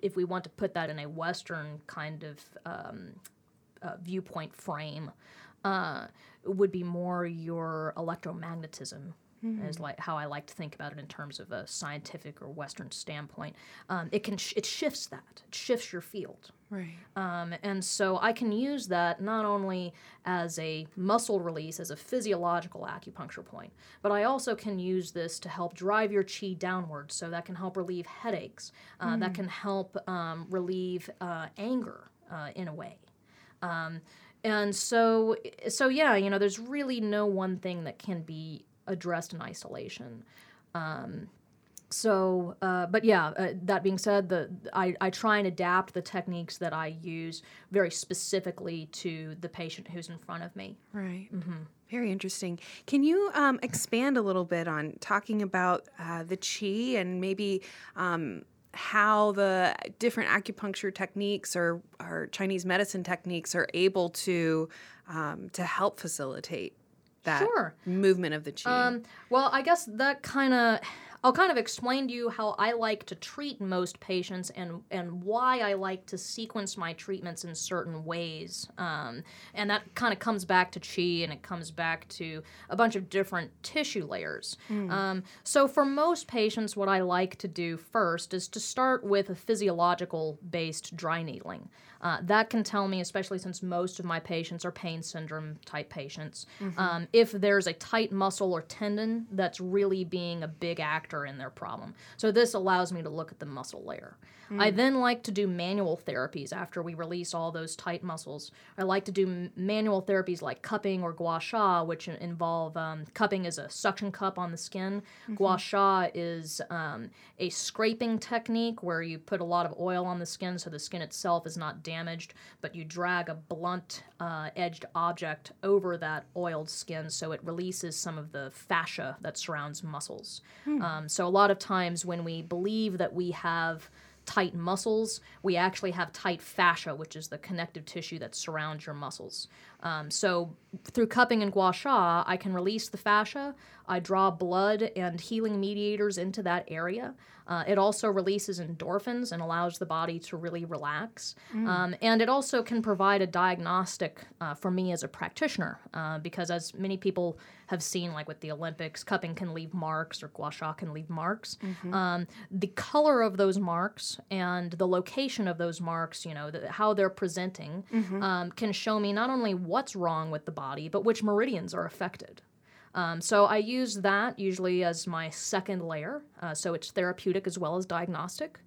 if we want to put that in a Western kind of um, uh, viewpoint frame, uh, would be more your electromagnetism. Is like how I like to think about it in terms of a scientific or Western standpoint. Um, it can sh- it shifts that it shifts your field, Right. um, and so I can use that not only as a muscle release, as a physiological acupuncture point, but I also can use this to help drive your chi downward. So that can help relieve headaches. Uh, That can help um, relieve uh, anger uh, in a way. Um, and so, so yeah, you know, there's really no one thing that can be addressed in isolation. Um, so, uh, but yeah, uh, that being said, the I, I try and adapt the techniques that I use very specifically to the patient who's in front of me. Right. Very interesting. Can you um, expand a little bit on talking about uh, the chi and maybe um, how the different acupuncture techniques or, or Chinese medicine techniques are able to um, to help facilitate that Sure. movement of the chi? Um, well, I guess that kind of I'll kind of explain to you how I like to treat most patients and and why I like to sequence my treatments in certain ways. Um, and that kind of comes back to chi and it comes back to a bunch of different tissue layers. Um, so for most patients, what I like to do first is to start with a physiological based dry needling. Uh, that can tell me, especially since most of my patients are pain syndrome type patients, um, if there's a tight muscle or tendon that's really being a big actor in their problem. So this allows me to look at the muscle layer. I then like to do manual therapies after we release all those tight muscles. I like to do m- manual therapies like cupping or gua sha, which involve um, cupping is a suction cup on the skin. Gua sha is um, a scraping technique where you put a lot of oil on the skin so the skin itself is not damaged, but you drag a blunt uh, edged object over that oiled skin so it releases some of the fascia that surrounds muscles. Um, so a lot of times when we believe that we have tight muscles, we actually have tight fascia, which is the connective tissue that surrounds your muscles. Um, so through cupping and gua sha, I can release the fascia. I draw blood and healing mediators into that area. Uh, it also releases endorphins and allows the body to really relax. Um, and it also can provide a diagnostic uh, for me as a practitioner, uh, because as many people have seen, like with the Olympics, cupping can leave marks or gua sha can leave marks. Um, the color of those marks and the location of those marks, you know, the, how they're presenting, um, can show me not only what's wrong with the body, but which meridians are affected. Um, so I use that usually as my second layer, uh, so it's therapeutic as well as diagnostic.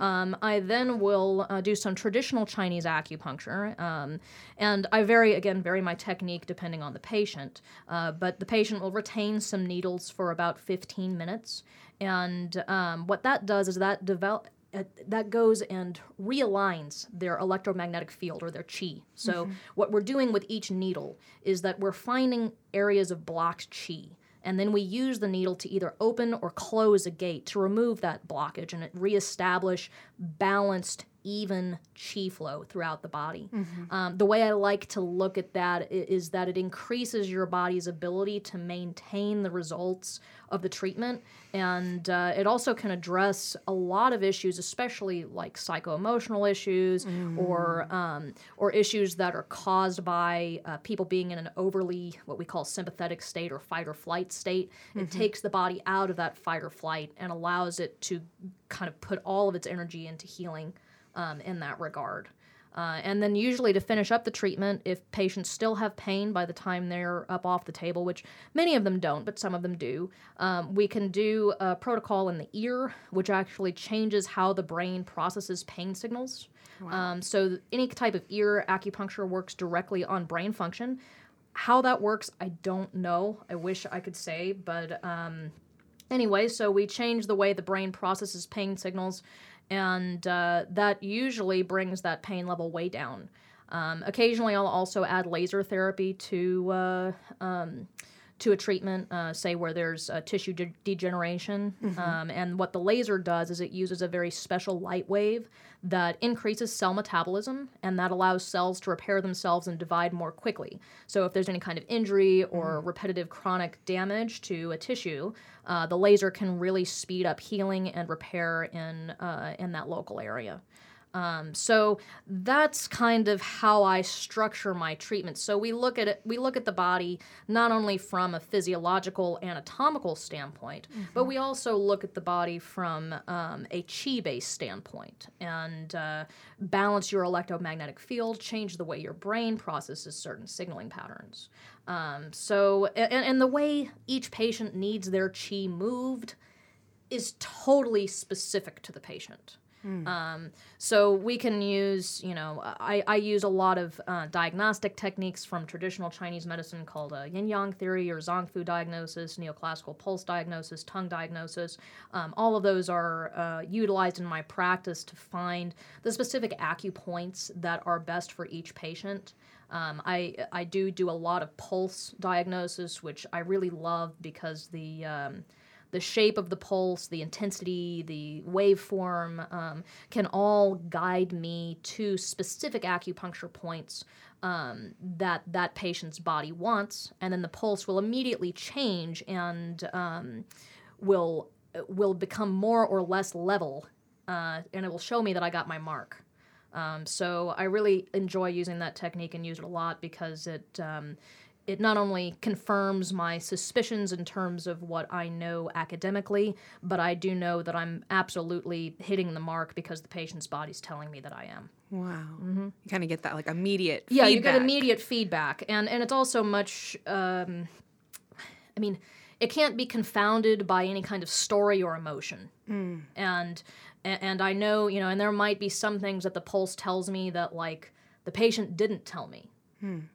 Um, I then will uh, do some traditional Chinese acupuncture, um, and I vary again vary my technique depending on the patient. Uh, but the patient will retain some needles for about 15 minutes, and um, what that does is that develop Uh, that goes and realigns their electromagnetic field or their chi. So, mm-hmm. what we're doing with each needle is that we're finding areas of blocked chi. And then we use the needle to either open or close a gate to remove that blockage and it reestablish balanced, even chi flow throughout the body. Um, the way I like to look at that is that it increases your body's ability to maintain the results of the treatment. And uh, it also can address a lot of issues, especially like psycho-emotional issues or um, or issues that are caused by uh, people being in an overly what we call sympathetic state or fight or flight state. It takes the body out of that fight or flight and allows it to kind of put all of its energy into healing um, in that regard. Uh, and then usually to finish up the treatment, if patients still have pain by the time they're up off the table, which many of them don't, but some of them do, um, we can do a protocol in the ear, which actually changes how the brain processes pain signals. Um, so any type of ear acupuncture works directly on brain function. How that works, I don't know. I wish I could say, but um, anyway, so we change the way the brain processes pain signals, and uh, that usually brings that pain level way down. Um, occasionally, I'll also add laser therapy to uh, um, to a treatment, uh, say where there's uh, tissue de- degeneration. Um, and what the laser does is it uses a very special light wave that increases cell metabolism and that allows cells to repair themselves and divide more quickly. So if there's any kind of injury or repetitive chronic damage to a tissue, uh, the laser can really speed up healing and repair in uh, in that local area. Um, so that's kind of how I structure my treatment. So we look at it, we look at the body not only from a physiological, anatomical standpoint, but we also look at the body from um, a chi-based standpoint and uh, balance your electromagnetic field, change the way your brain processes certain signaling patterns. Um, so and, and the way each patient needs their chi moved is totally specific to the patient. Um, so we can use, you know, I, I use a lot of uh, diagnostic techniques from traditional Chinese medicine called uh, yin yang theory or Zongfu diagnosis, neoclassical pulse diagnosis, tongue diagnosis. Um, all of those are uh, utilized in my practice to find the specific acupoints that are best for each patient. Um, I I do do a lot of pulse diagnosis, which I really love because the um, the shape of the pulse, the intensity, the waveform um, can all guide me to specific acupuncture points um, that that patient's body wants, and then the pulse will immediately change and um, will will become more or less level, uh, and it will show me that I got my mark. Um, so I really enjoy using that technique and use it a lot because it um, it not only confirms my suspicions in terms of what I know academically, but I do know that I'm absolutely hitting the mark because the patient's body's telling me that I am. Wow. You kind of get that like immediate Yeah, you get immediate feedback, and and it's also much. Um, I mean, it can't be confounded by any kind of story or emotion, and and I know you know, and there might be some things that the pulse tells me that like the patient didn't tell me,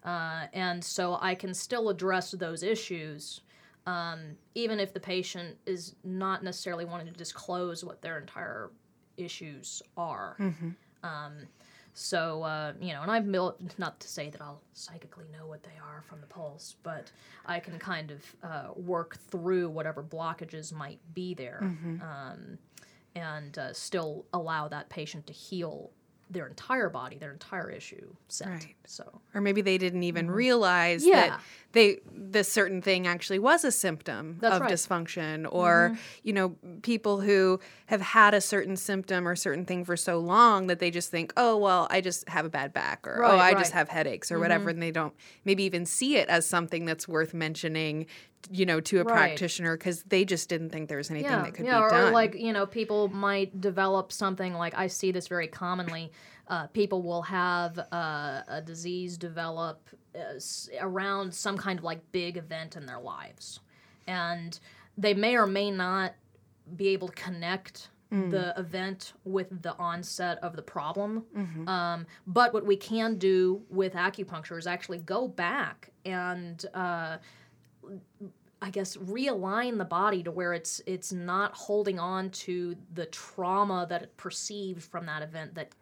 uh, and so I can still address those issues. Um, even if the patient is not necessarily wanting to disclose what their entire issues are. Um, so, uh, you know, and I've built, not to say that I'll psychically know what they are from the pulse, but I can kind of uh, work through whatever blockages might be there um, and uh, still allow that patient to heal their entire body, their entire issue set. Right. So, or maybe they didn't even realize Mm-hmm. Yeah. that they this certain thing actually was a symptom That's of right. dysfunction or you know people who have had a certain symptom or certain thing for so long that they just think oh well I just have a bad back or oh I just right. Mm-hmm. have headaches or whatever and they don't maybe even see it as something that's worth mentioning you know to a Right. practitioner because they just didn't think there was anything yeah, that could yeah, be or, done or like you know, people might develop something like I see this very commonly. Uh, people will have uh, a disease develop uh, s- around some kind of like big event in their lives, and they may or may not be able to connect the event with the onset of the problem. Um, but what we can do with acupuncture is actually go back and uh, I guess realign the body to where it's it's not holding on to the trauma that it perceived from that event that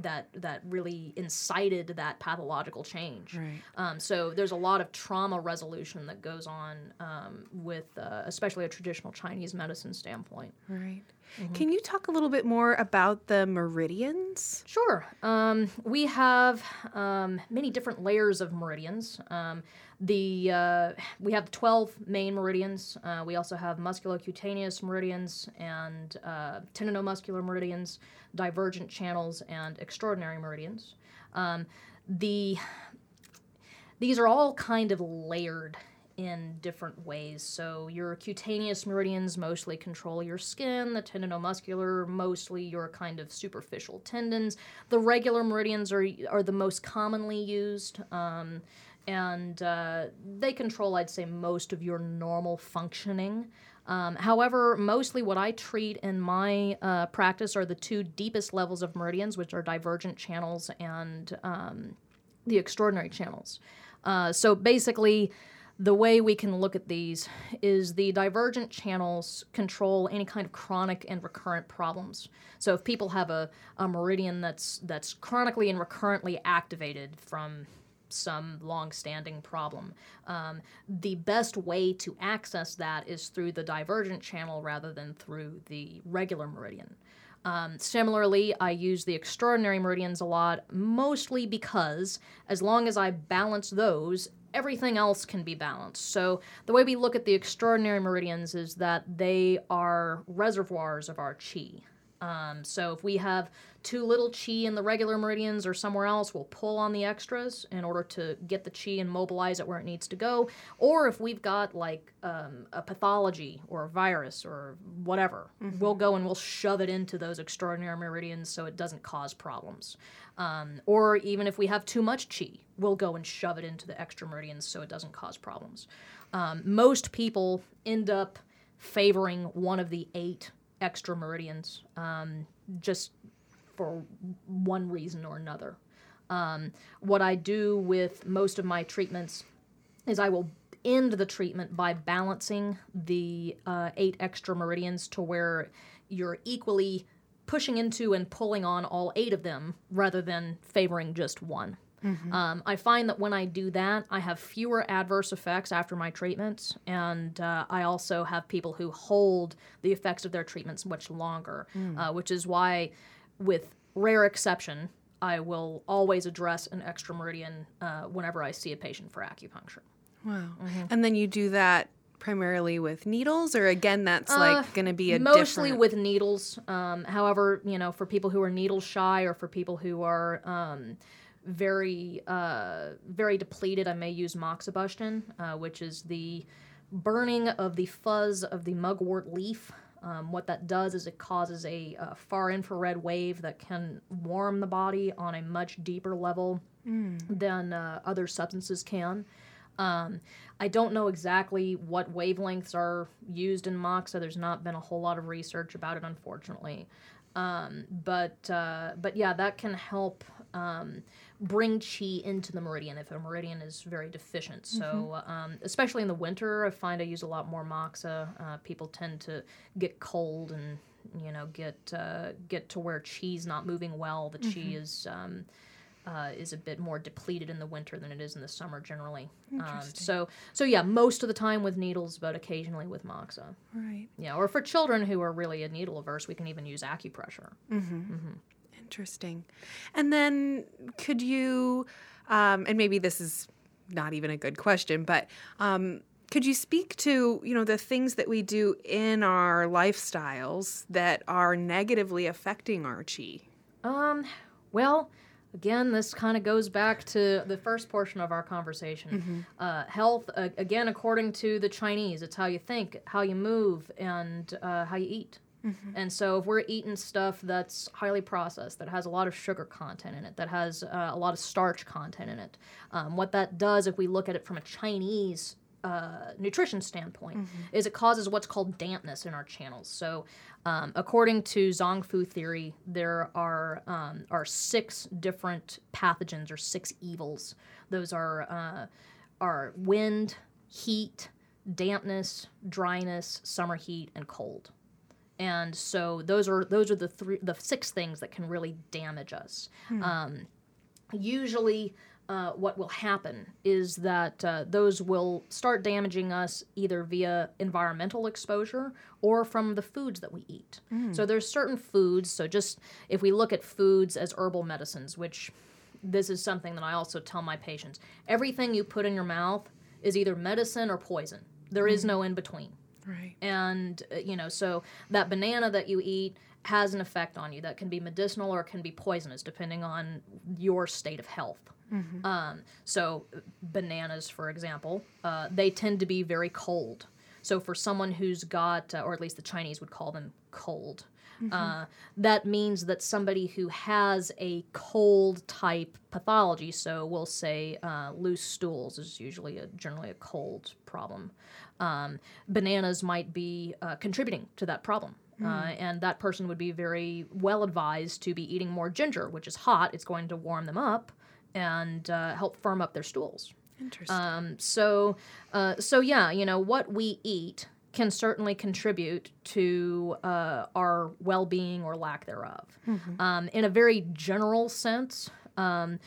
that that really incited that pathological change. Right. Um, so there's a lot of trauma resolution that goes on um, with uh, especially a traditional Chinese medicine standpoint. right Mm-hmm. can you talk a little bit more about the meridians Sure. Um, we have um, many different layers of meridians. Um, the uh, we have 12 main meridians. Uh, we also have musculocutaneous meridians and uh, tendinomuscular meridians, divergent channels, and extraordinary meridians. Um, the these are all kind of layered in different ways. So your cutaneous meridians mostly control your skin, the tendinomuscular mostly your kind of superficial tendons. The regular meridians are are the most commonly used. Um, and uh, they control, I'd say, most of your normal functioning. Um, however, mostly what I treat in my uh, practice are the two deepest levels of meridians, which are divergent channels and um, the extraordinary channels. Uh, so basically, the way we can look at these is the divergent channels control any kind of chronic and recurrent problems. So if people have a, a meridian that's that's chronically and recurrently activated from some long-standing problem. Um, the best way to access that is through the divergent channel rather than through the regular meridian. Um, similarly, I use the extraordinary meridians a lot, mostly because as long as I balance those, everything else can be balanced. So, the way we look at the extraordinary meridians is that they are reservoirs of our chi. Um, so if we have too little chi in the regular meridians or somewhere else, we'll pull on the extras in order to get the chi and mobilize it where it needs to go. Or if we've got like um, a pathology or a virus or whatever, mm-hmm. we'll go and we'll shove it into those extraordinary meridians so it doesn't cause problems. Um, or even if we have too much chi, we'll go and shove it into the extra meridians so it doesn't cause problems. Um, most people end up favoring one of the eight extra meridians um, just for one reason or another. Um, what I do with most of my treatments is I will end the treatment by balancing the uh, eight extra meridians to where you're equally pushing into and pulling on all eight of them rather than favoring just one. Mm-hmm. Um, I find that when I do that, I have fewer adverse effects after my treatments, and uh, I also have people who hold the effects of their treatments much longer, mm. uh, which is why, with rare exception, I will always address an extra meridian uh, whenever I see a patient for acupuncture. Wow. Mm-hmm. And then you do that primarily with needles or again that's uh, like going to be a mostly different... with needles um, however you know for people who are needle shy or for people who are um, very uh, very depleted, I may use moxibustion, uh, which is the burning of the fuzz of the mugwort leaf. Um, what that does is it causes a, a, far infrared wave that can warm the body on a much deeper level mm. than uh, other substances can. Um, I don't know exactly what wavelengths are used in moxa. There's not been a whole lot of research about it, unfortunately. Um, but uh, but yeah, that can help um, bring chi into the meridian if a meridian is very deficient. So, mm-hmm. um, especially in the winter, I find I use a lot more moxa. Uh, people tend to get cold and you know get uh, get to where chi's not moving well. The mm-hmm. chi is um, uh, is a bit more depleted in the winter than it is in the summer generally. Um, so so yeah, most of the time with needles, but occasionally with moxa. Right. Yeah, or for children who are really a needle averse, we can even use acupressure. Mm-hmm. Mm-hmm. Interesting. And then could you, um, and maybe this is not even a good question, but um, could you speak to you know the things that we do in our lifestyles that are negatively affecting our chi? Um, well, again, this kind of goes back to the first portion of our conversation. Mm-hmm. Uh, health, uh, again, according to the Chinese, it's how you think, how you move, and uh, how you eat. Mm-hmm. And so, if we're eating stuff that's highly processed, that has a lot of sugar content in it, that has uh, a lot of starch content in it, um, what that does, if we look at it from a Chinese uh, nutrition standpoint, mm-hmm. is it causes what's called dampness in our channels. So, um, according to Zong Fu theory, there are um, are six different pathogens or six evils. Those are uh, are wind, heat, dampness, dryness, summer heat, and cold and so those are those are the three the six things that can really damage us hmm. um, usually uh, what will happen is that uh, those will start damaging us either via environmental exposure or from the foods that we eat. Mm. So there's certain foods. So just if we look at foods as herbal medicines, which this is something that I also tell my patients, everything you put in your mouth is either medicine or poison. There mm. is no in between. Right. And, uh, you know, so that banana that you eat has an effect on you that can be medicinal or can be poisonous depending on your state of health. Um, so, bananas, for example, uh, they tend to be very cold. So, for someone who's got, uh, or at least the Chinese would call them cold, uh, that means that somebody who has a cold type pathology, so we'll say uh, loose stools is usually a, generally a cold problem. Um, bananas might be uh, contributing to that problem. Uh, and that person would be very well advised to be eating more ginger, which is hot. It's going to warm them up and uh, help firm up their stools. Interesting. Um, so, uh, so yeah, you know what we eat can certainly contribute to uh, our well-being or lack thereof. Um, in a very general sense, um,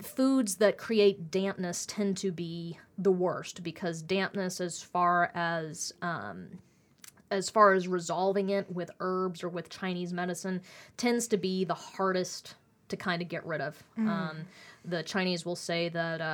foods that create dampness tend to be the worst because dampness, as far as um, as far as resolving it with herbs or with Chinese medicine, tends to be the hardest to kind of get rid of. Um, the Chinese will say that uh,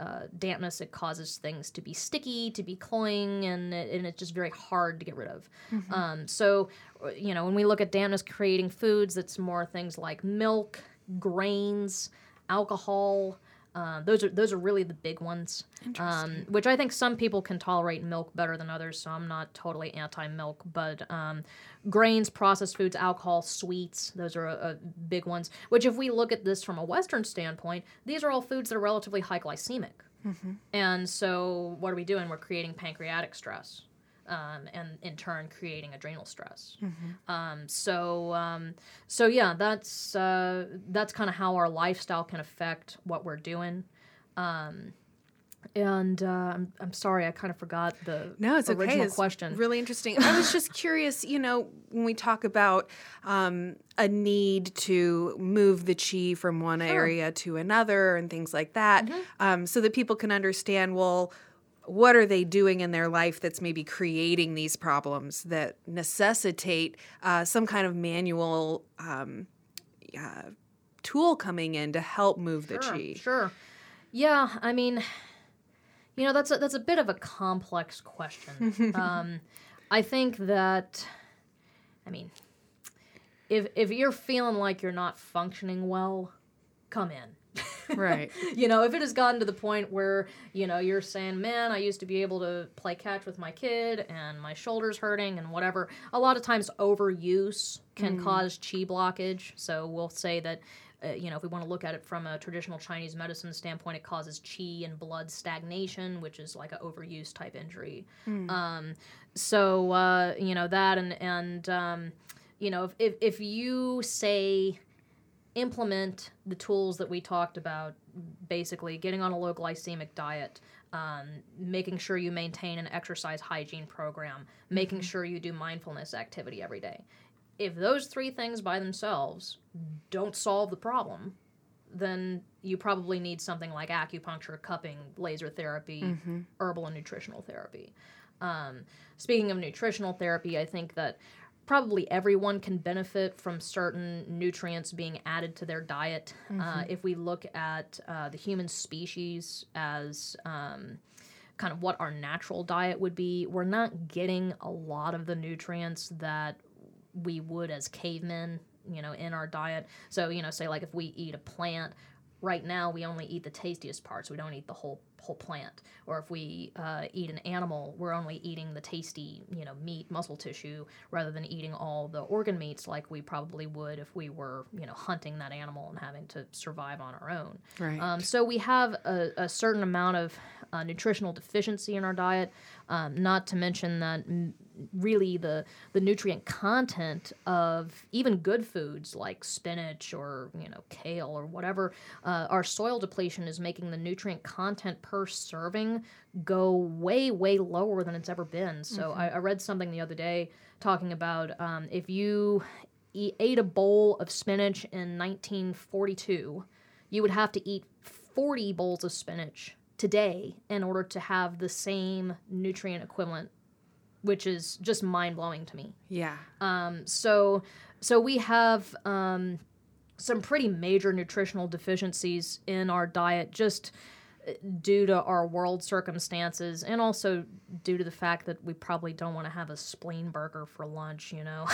uh, dampness it causes things to be sticky, to be cloying, and it, and it's just very hard to get rid of. Um, so, uh, you know, when we look at dampness creating foods, it's more things like milk, grains, alcohol. Uh, those are those are really the big ones, um, which I think some people can tolerate milk better than others. So I'm not totally anti-milk, but um, grains, processed foods, alcohol, sweets, those are uh, big ones. Which, if we look at this from a Western standpoint, these are all foods that are relatively high glycemic, and so what are we doing? We're creating pancreatic stress. Um, and in turn creating adrenal stress. Um, so, um, so yeah, that's uh, that's kind of how our lifestyle can affect what we're doing. Um, and uh, I'm, I'm sorry, I kind of forgot the No, it's original okay. It's question. really interesting. I was just curious, you know, when we talk about um, a need to move the chi from one area to another and things like that, Mm-hmm. um, so that people can understand, well, what are they doing in their life that's maybe creating these problems that necessitate uh, some kind of manual um, uh, tool coming in to help move the Sure, chi? Sure. Yeah, I mean, you know, that's a, that's a bit of a complex question. um, I think that, I mean, if if you're feeling like you're not functioning well, come in. Right. you know, if it has gotten to the point where, you know, you're saying, man, I used to be able to play catch with my kid and my shoulder's hurting and whatever, a lot of times overuse can cause chi blockage. So we'll say that. Uh, you know, if we want to look at it from a traditional Chinese medicine standpoint, it causes chi and blood stagnation, which is like an overuse type injury. Um, so uh, you know that, and and um, you know, if, if if you say implement the tools that we talked about basically getting on a low glycemic diet um, making sure you maintain an exercise hygiene program making sure you do mindfulness activity every day. If those three things by themselves don't solve the problem then you probably need something like acupuncture cupping laser therapy herbal and nutritional therapy. Um, speaking of nutritional therapy i think that probably everyone can benefit from certain nutrients being added to their diet. Uh, if we look at uh, the human species as um, kind of what our natural diet would be, we're not getting a lot of the nutrients that we would as cavemen, you know, in our diet. So, you know, say like if we eat a plant, right now we only eat the tastiest parts. We don't eat the whole whole plant. Or if we uh, eat an animal, we're only eating the tasty, you know, meat, muscle tissue, rather than eating all the organ meats like we probably would if we were, you know, hunting that animal and having to survive on our own. Right. Um, so we have a, a certain amount of uh, nutritional deficiency in our diet. Um, not to mention that m- really the the nutrient content of even good foods like spinach or you know kale or whatever, uh, our soil depletion is making the nutrient content per serving go way way lower than it's ever been. So I, I read something the other day talking about um, if you ate a bowl of spinach in 1942, you would have to eat 40 bowls of spinach today in order to have the same nutrient equivalent, which is just mind blowing to me. yeah. Um, so, so we have um, some pretty major nutritional deficiencies in our diet. Just due to our world circumstances and also due to the fact that we probably don't want to have a spleen burger for lunch, you know.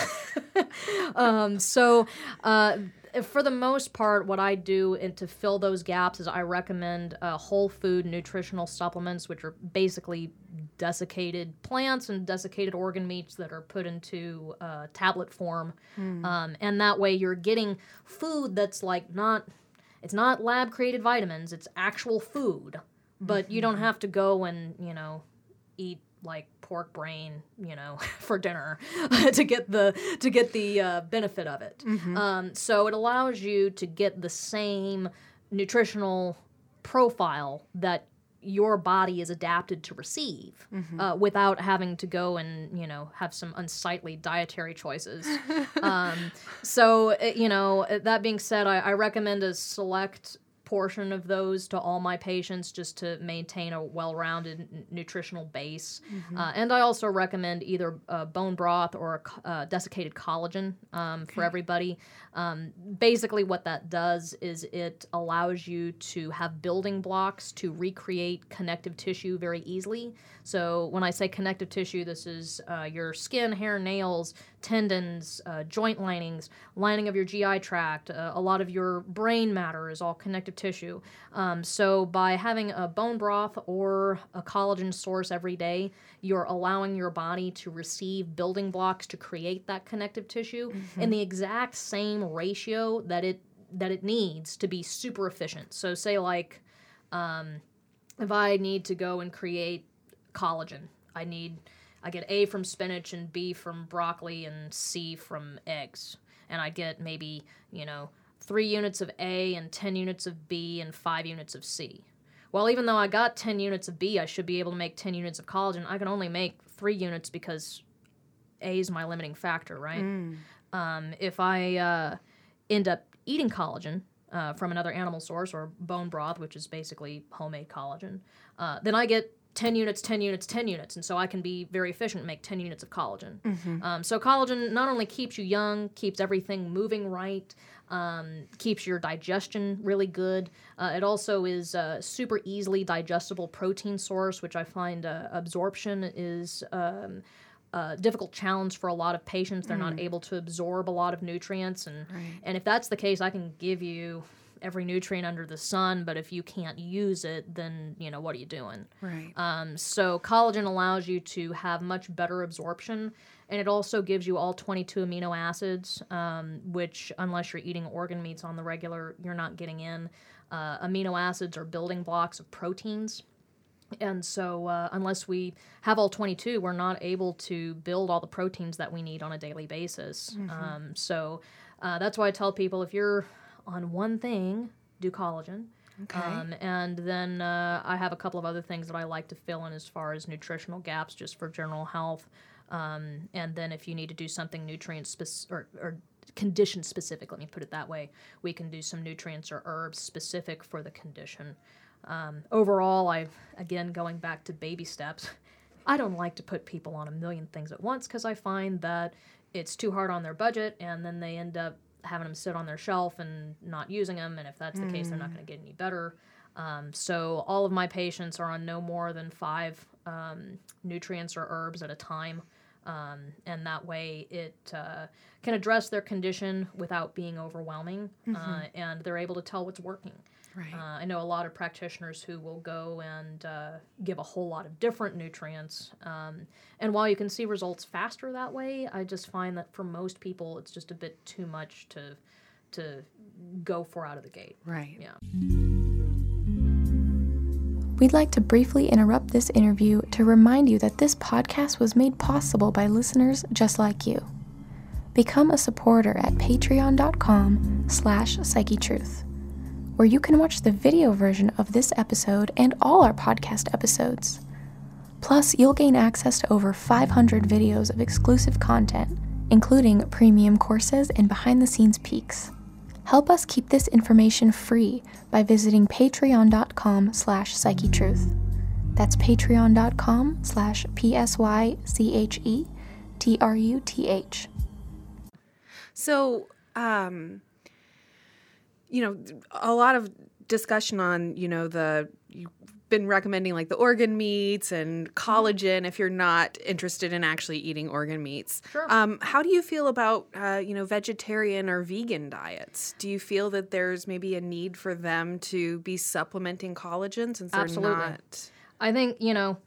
um, so, uh, for the most part, what I do and to fill those gaps is I recommend uh, whole food nutritional supplements, which are basically desiccated plants and desiccated organ meats that are put into uh, tablet form, mm. um, and that way you're getting food that's like not it's not lab created vitamins, it's actual food. But you don't mm-hmm. have to go and, you know, eat like pork brain, you know, for dinner to get the to get the uh, benefit of it. Mm-hmm. Um, so it allows you to get the same nutritional profile that your body is adapted to receive mm-hmm. uh, without having to go and you know have some unsightly dietary choices um, so uh, you know uh, that being said I, I recommend a select portion of those to all my patients just to maintain a well-rounded n- nutritional base. Mm-hmm. Uh, and I also recommend either uh, bone broth or uh, desiccated collagen um, okay. for everybody. Um, basically, what that does is it allows you to have building blocks to recreate connective tissue very easily. So when I say connective tissue, this is uh, your skin, hair, nails, tendons, uh, joint linings, lining of your GI tract. Uh, a lot of your brain matter is all connective tissue. Um, so by having a bone broth or a collagen source every day, you're allowing your body to receive building blocks to create that connective tissue mm-hmm. in the exact same ratio that it that it needs to be super efficient. So say like um, if I need to go and create collagen, I need I get A from spinach and B from broccoli and C from eggs. And I get maybe, you know, three units of A and 10 units of B and five units of C. Well, even though I got 10 units of B, I should be able to make 10 units of collagen. I can only make three units because A is my limiting factor, right? Mm. Um, if I uh, end up eating collagen uh, from another animal source or bone broth, which is basically homemade collagen, uh, then I get 10 units, 10 units, 10 units. And so I can be very efficient and make 10 units of collagen. Mm-hmm. Um, so collagen not only keeps you young, keeps everything moving right, um, keeps your digestion really good. Uh, it also is a super easily digestible protein source, which I find uh, absorption is. Um, a difficult challenge for a lot of patients. They're mm. not able to absorb a lot of nutrients, and right. and if that's the case, I can give you every nutrient under the sun, but if you can't use it, then you know what are you doing? Right. Um, so collagen allows you to have much better absorption, and it also gives you all 22 amino acids, um, which unless you're eating organ meats on the regular, you're not getting in. Uh, amino acids are building blocks of proteins. And so, uh, unless we have all 22, we're not able to build all the proteins that we need on a daily basis. Mm-hmm. Um, so, uh, that's why I tell people if you're on one thing, do collagen. Okay. Um, and then uh, I have a couple of other things that I like to fill in as far as nutritional gaps, just for general health. Um, and then if you need to do something nutrient specific or, or condition specific, let me put it that way, we can do some nutrients or herbs specific for the condition. Um, overall, I again going back to baby steps. I don't like to put people on a million things at once because I find that it's too hard on their budget, and then they end up having them sit on their shelf and not using them. And if that's the mm. case, they're not mm. going to get any better. Um, so all of my patients are on no more than five um, nutrients or herbs at a time. Um, and that way it uh, can address their condition without being overwhelming, mm-hmm. uh, and they're able to tell what's working. Right. Uh, I know a lot of practitioners who will go and uh, give a whole lot of different nutrients. Um, and while you can see results faster that way, I just find that for most people, it's just a bit too much to to go for out of the gate. Right. Yeah. We'd like to briefly interrupt this interview to remind you that this podcast was made possible by listeners just like you. Become a supporter at patreon.com slash psychetruth where you can watch the video version of this episode and all our podcast episodes. Plus, you'll gain access to over 500 videos of exclusive content, including premium courses and behind the scenes peeks. Help us keep this information free by visiting patreon.com slash psychetruth. That's patreon.com slash P-S-Y-C-H-E-T-R-U-T-H. So, um, you know, a lot of discussion on you know the you've been recommending like the organ meats and collagen if you're not interested in actually eating organ meats. Sure. Um, how do you feel about uh, you know vegetarian or vegan diets? Do you feel that there's maybe a need for them to be supplementing collagen since they're Absolutely. not? I think, you know,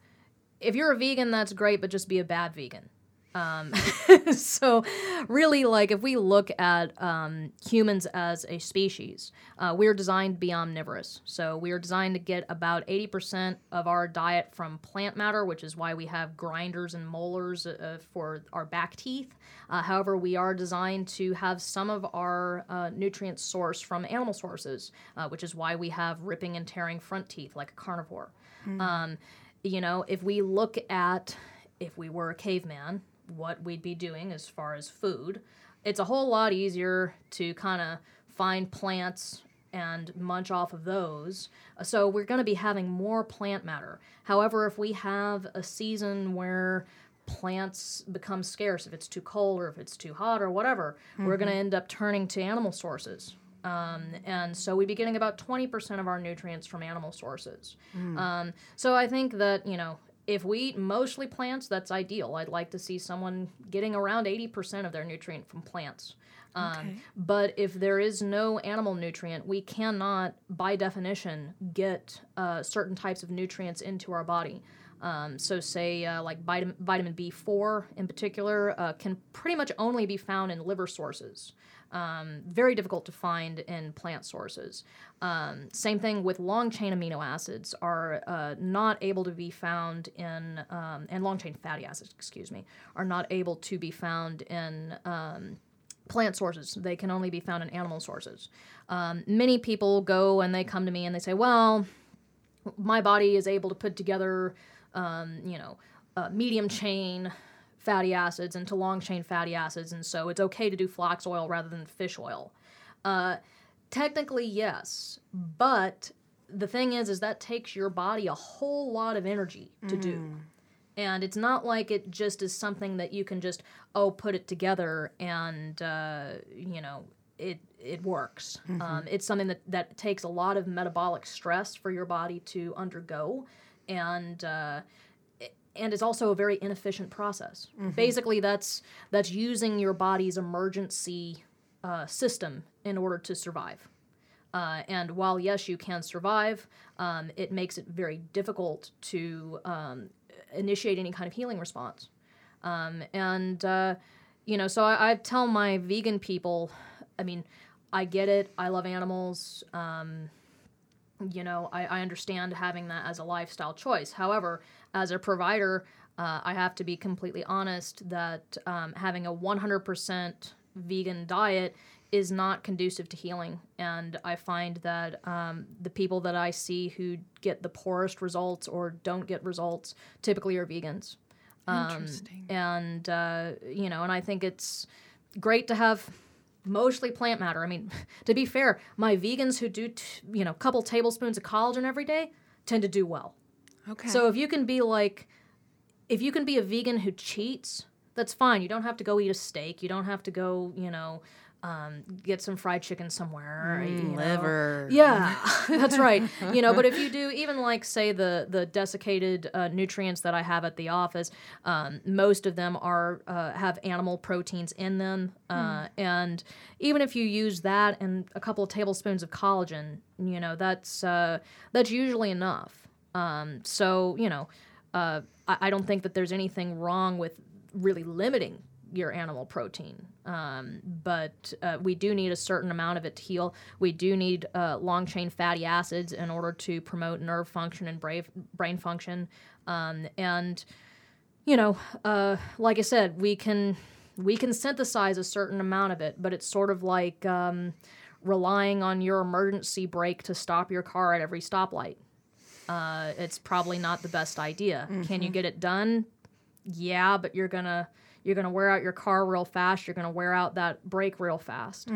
if you're a vegan, that's great, but just be a bad vegan. Um, so, really, like if we look at um, humans as a species, uh, we're designed to be omnivorous. So, we are designed to get about 80% of our diet from plant matter, which is why we have grinders and molars uh, for our back teeth. Uh, however, we are designed to have some of our uh, nutrients sourced from animal sources, uh, which is why we have ripping and tearing front teeth like a carnivore. Um, you know, if we look at if we were a caveman, what we'd be doing as far as food, it's a whole lot easier to kind of find plants and munch off of those. Uh, So we're going to be having more plant matter. However, if we have a season where plants become scarce, if it's too cold or if it's too hot or whatever, we're going to end up turning to animal sources. Um, and so we'd be getting about 20% of our nutrients from animal sources. Um, so I think that, you know, if we eat mostly plants, that's ideal. I'd like to see someone getting around 80% of their nutrient from plants. Um, Okay. But if there is no animal nutrient, we cannot, by definition, get uh, certain types of nutrients into our body. Um, so, say uh, like vitamin, vitamin B4 in particular uh, can pretty much only be found in liver sources. Um, very difficult to find in plant sources. Um, same thing with long chain amino acids are uh, not able to be found in, um, and long chain fatty acids, excuse me, are not able to be found in um, plant sources. They can only be found in animal sources. Um, many people go and they come to me and they say, well, my body is able to put together, um, you know, uh, medium chain fatty acids into long chain fatty acids, and so it's okay to do flax oil rather than fish oil. Uh, technically, yes, but the thing is, is that takes your body a whole lot of energy to do. And it's not like it just is something that you can just oh put it together and uh, you know it it works. Um, it's something that that takes a lot of metabolic stress for your body to undergo, and uh, and it's also a very inefficient process. Basically, that's that's using your body's emergency uh, system in order to survive. Uh, and while yes, you can survive, um, it makes it very difficult to um, initiate any kind of healing response. Um, and uh, you know, so I, I tell my vegan people, I mean, I get it. I love animals. Um, you know, I, I understand having that as a lifestyle choice. However, as a provider, uh, I have to be completely honest that um, having a 100% vegan diet is not conducive to healing. And I find that um, the people that I see who get the poorest results or don't get results typically are vegans. Um, Interesting. and, uh, you know, and I think it's great to have mostly plant matter. I mean, to be fair, my vegans who do, t- you know, a couple tablespoons of collagen every day tend to do well. Okay. So if you can be like, if you can be a vegan who cheats, that's fine. You don't have to go eat a steak. You don't have to go, you know, um, get some fried chicken somewhere. know. liver. Yeah, that's right. You know, but if you do even like say the the desiccated uh, nutrients that I have at the office, um, most of them are uh, have animal proteins in them, uh, and even if you use that and a couple of tablespoons of collagen, you know that's uh, that's usually enough. Um, so you know, uh, I, I don't think that there's anything wrong with really limiting your animal protein. Um, but uh, we do need a certain amount of it to heal. We do need uh, long chain fatty acids in order to promote nerve function and brain, brain function. Um, and, you know, uh, like I said, we can we can synthesize a certain amount of it, but it's sort of like um, relying on your emergency brake to stop your car at every stoplight. Uh, it's probably not the best idea. Can you get it done? Yeah, but you're gonna you're gonna wear out your car real fast. You're gonna wear out that brake real fast.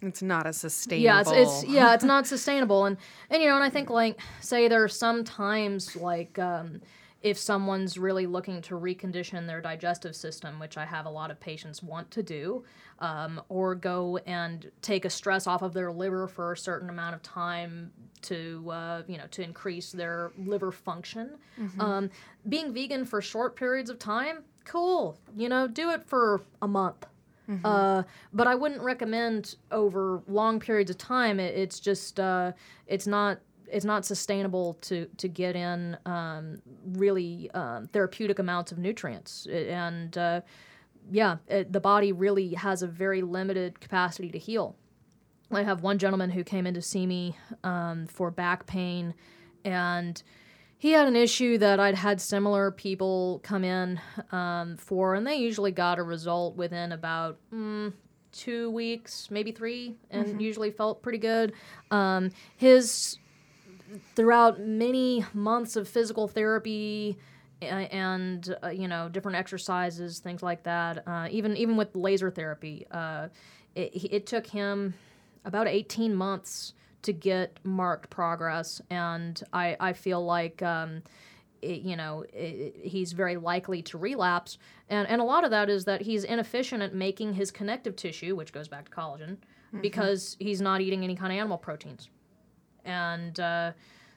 It's not a sustainable. Yeah, it's, it's yeah, it's not sustainable. And and you know, and I think like say there are some times like um, if someone's really looking to recondition their digestive system, which I have a lot of patients want to do, um, or go and take a stress off of their liver for a certain amount of time to uh, you know to increase their liver function. Mm-hmm. Um, being vegan for short periods of time, cool. You know, do it for a month. Mm-hmm. Uh, but I wouldn't recommend over long periods of time. It, it's just uh, it's not it's not sustainable to to get in um, really um, therapeutic amounts of nutrients and uh, yeah it, the body really has a very limited capacity to heal i have one gentleman who came in to see me um, for back pain and he had an issue that I'd had similar people come in um, for, and they usually got a result within about mm, two weeks, maybe three, and mm-hmm. usually felt pretty good. Um, his throughout many months of physical therapy and uh, you know different exercises, things like that. Uh, even even with laser therapy, uh, it, it, took him about 18 months to get marked progress, and I I feel like. Um, it, you know, it, he's very likely to relapse. And, and a lot of that is that he's inefficient at making his connective tissue, which goes back to collagen, mm-hmm. because he's not eating any kind of animal proteins and uh,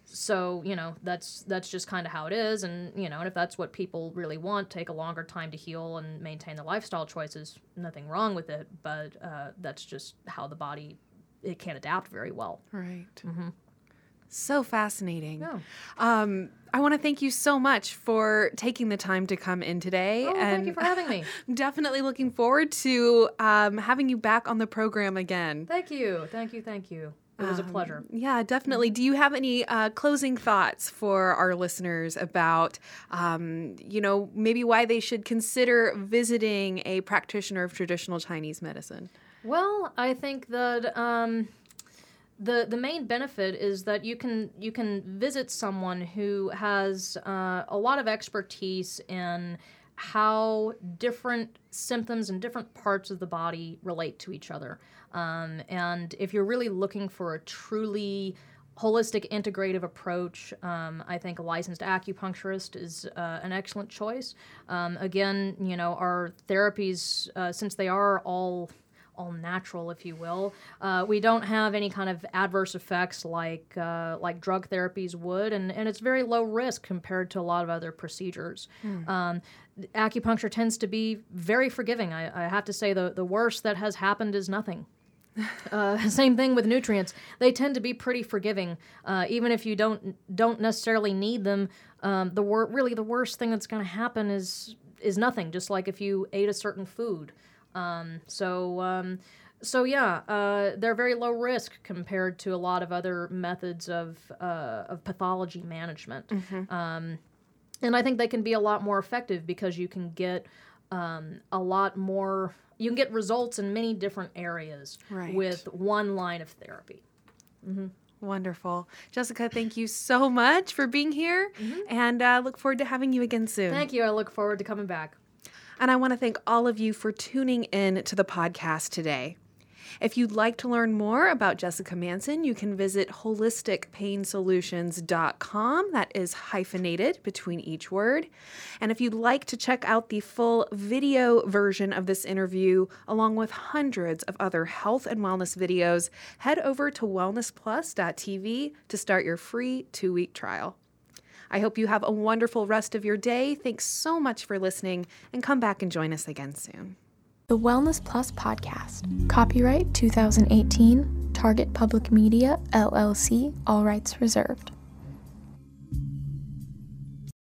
so you know that's that's just kind of how it is and you know and if that's what people really want take a longer time to heal and maintain the lifestyle choices nothing wrong with it but uh, that's just how the body it can't adapt very well right mm-hmm. so fascinating yeah. um, I want to thank you so much for taking the time to come in today. Oh, and thank you for having me. Definitely looking forward to um, having you back on the program again. Thank you. Thank you. Thank you. It was a um, pleasure. yeah, definitely. Do you have any uh, closing thoughts for our listeners about, um, you know, maybe why they should consider visiting a practitioner of traditional Chinese medicine? Well, I think that. Um, the, the main benefit is that you can you can visit someone who has uh, a lot of expertise in how different symptoms and different parts of the body relate to each other. Um, and if you're really looking for a truly holistic integrative approach um, i think a licensed acupuncturist is uh, an excellent choice um, again you know our therapies uh, since they are all all natural, if you will. Uh, we don't have any kind of adverse effects like uh, like drug therapies would, and, and it's very low risk compared to a lot of other procedures. Mm. Um, acupuncture tends to be very forgiving. I, I have to say the the worst that has happened is nothing. Uh, same thing with nutrients; they tend to be pretty forgiving, uh, even if you don't don't necessarily need them. Um, the wor- really the worst thing that's going to happen is is nothing. Just like if you ate a certain food. Um, so um, so yeah, uh, they're very low risk compared to a lot of other methods of uh, of pathology management. Mm-hmm. Um, and I think they can be a lot more effective because you can get um, a lot more you can get results in many different areas right. with one line of therapy. Mm-hmm. Wonderful. Jessica, thank you so much for being here mm-hmm. and uh, look forward to having you again soon. Thank you. I look forward to coming back. And I want to thank all of you for tuning in to the podcast today. If you'd like to learn more about Jessica Manson, you can visit holisticpainsolutions.com. That is hyphenated between each word. And if you'd like to check out the full video version of this interview, along with hundreds of other health and wellness videos, head over to wellnessplus.tv to start your free two week trial. I hope you have a wonderful rest of your day. Thanks so much for listening, and come back and join us again soon. The Wellness Plus Podcast. Copyright 2018, Target Public Media, LLC, all rights reserved.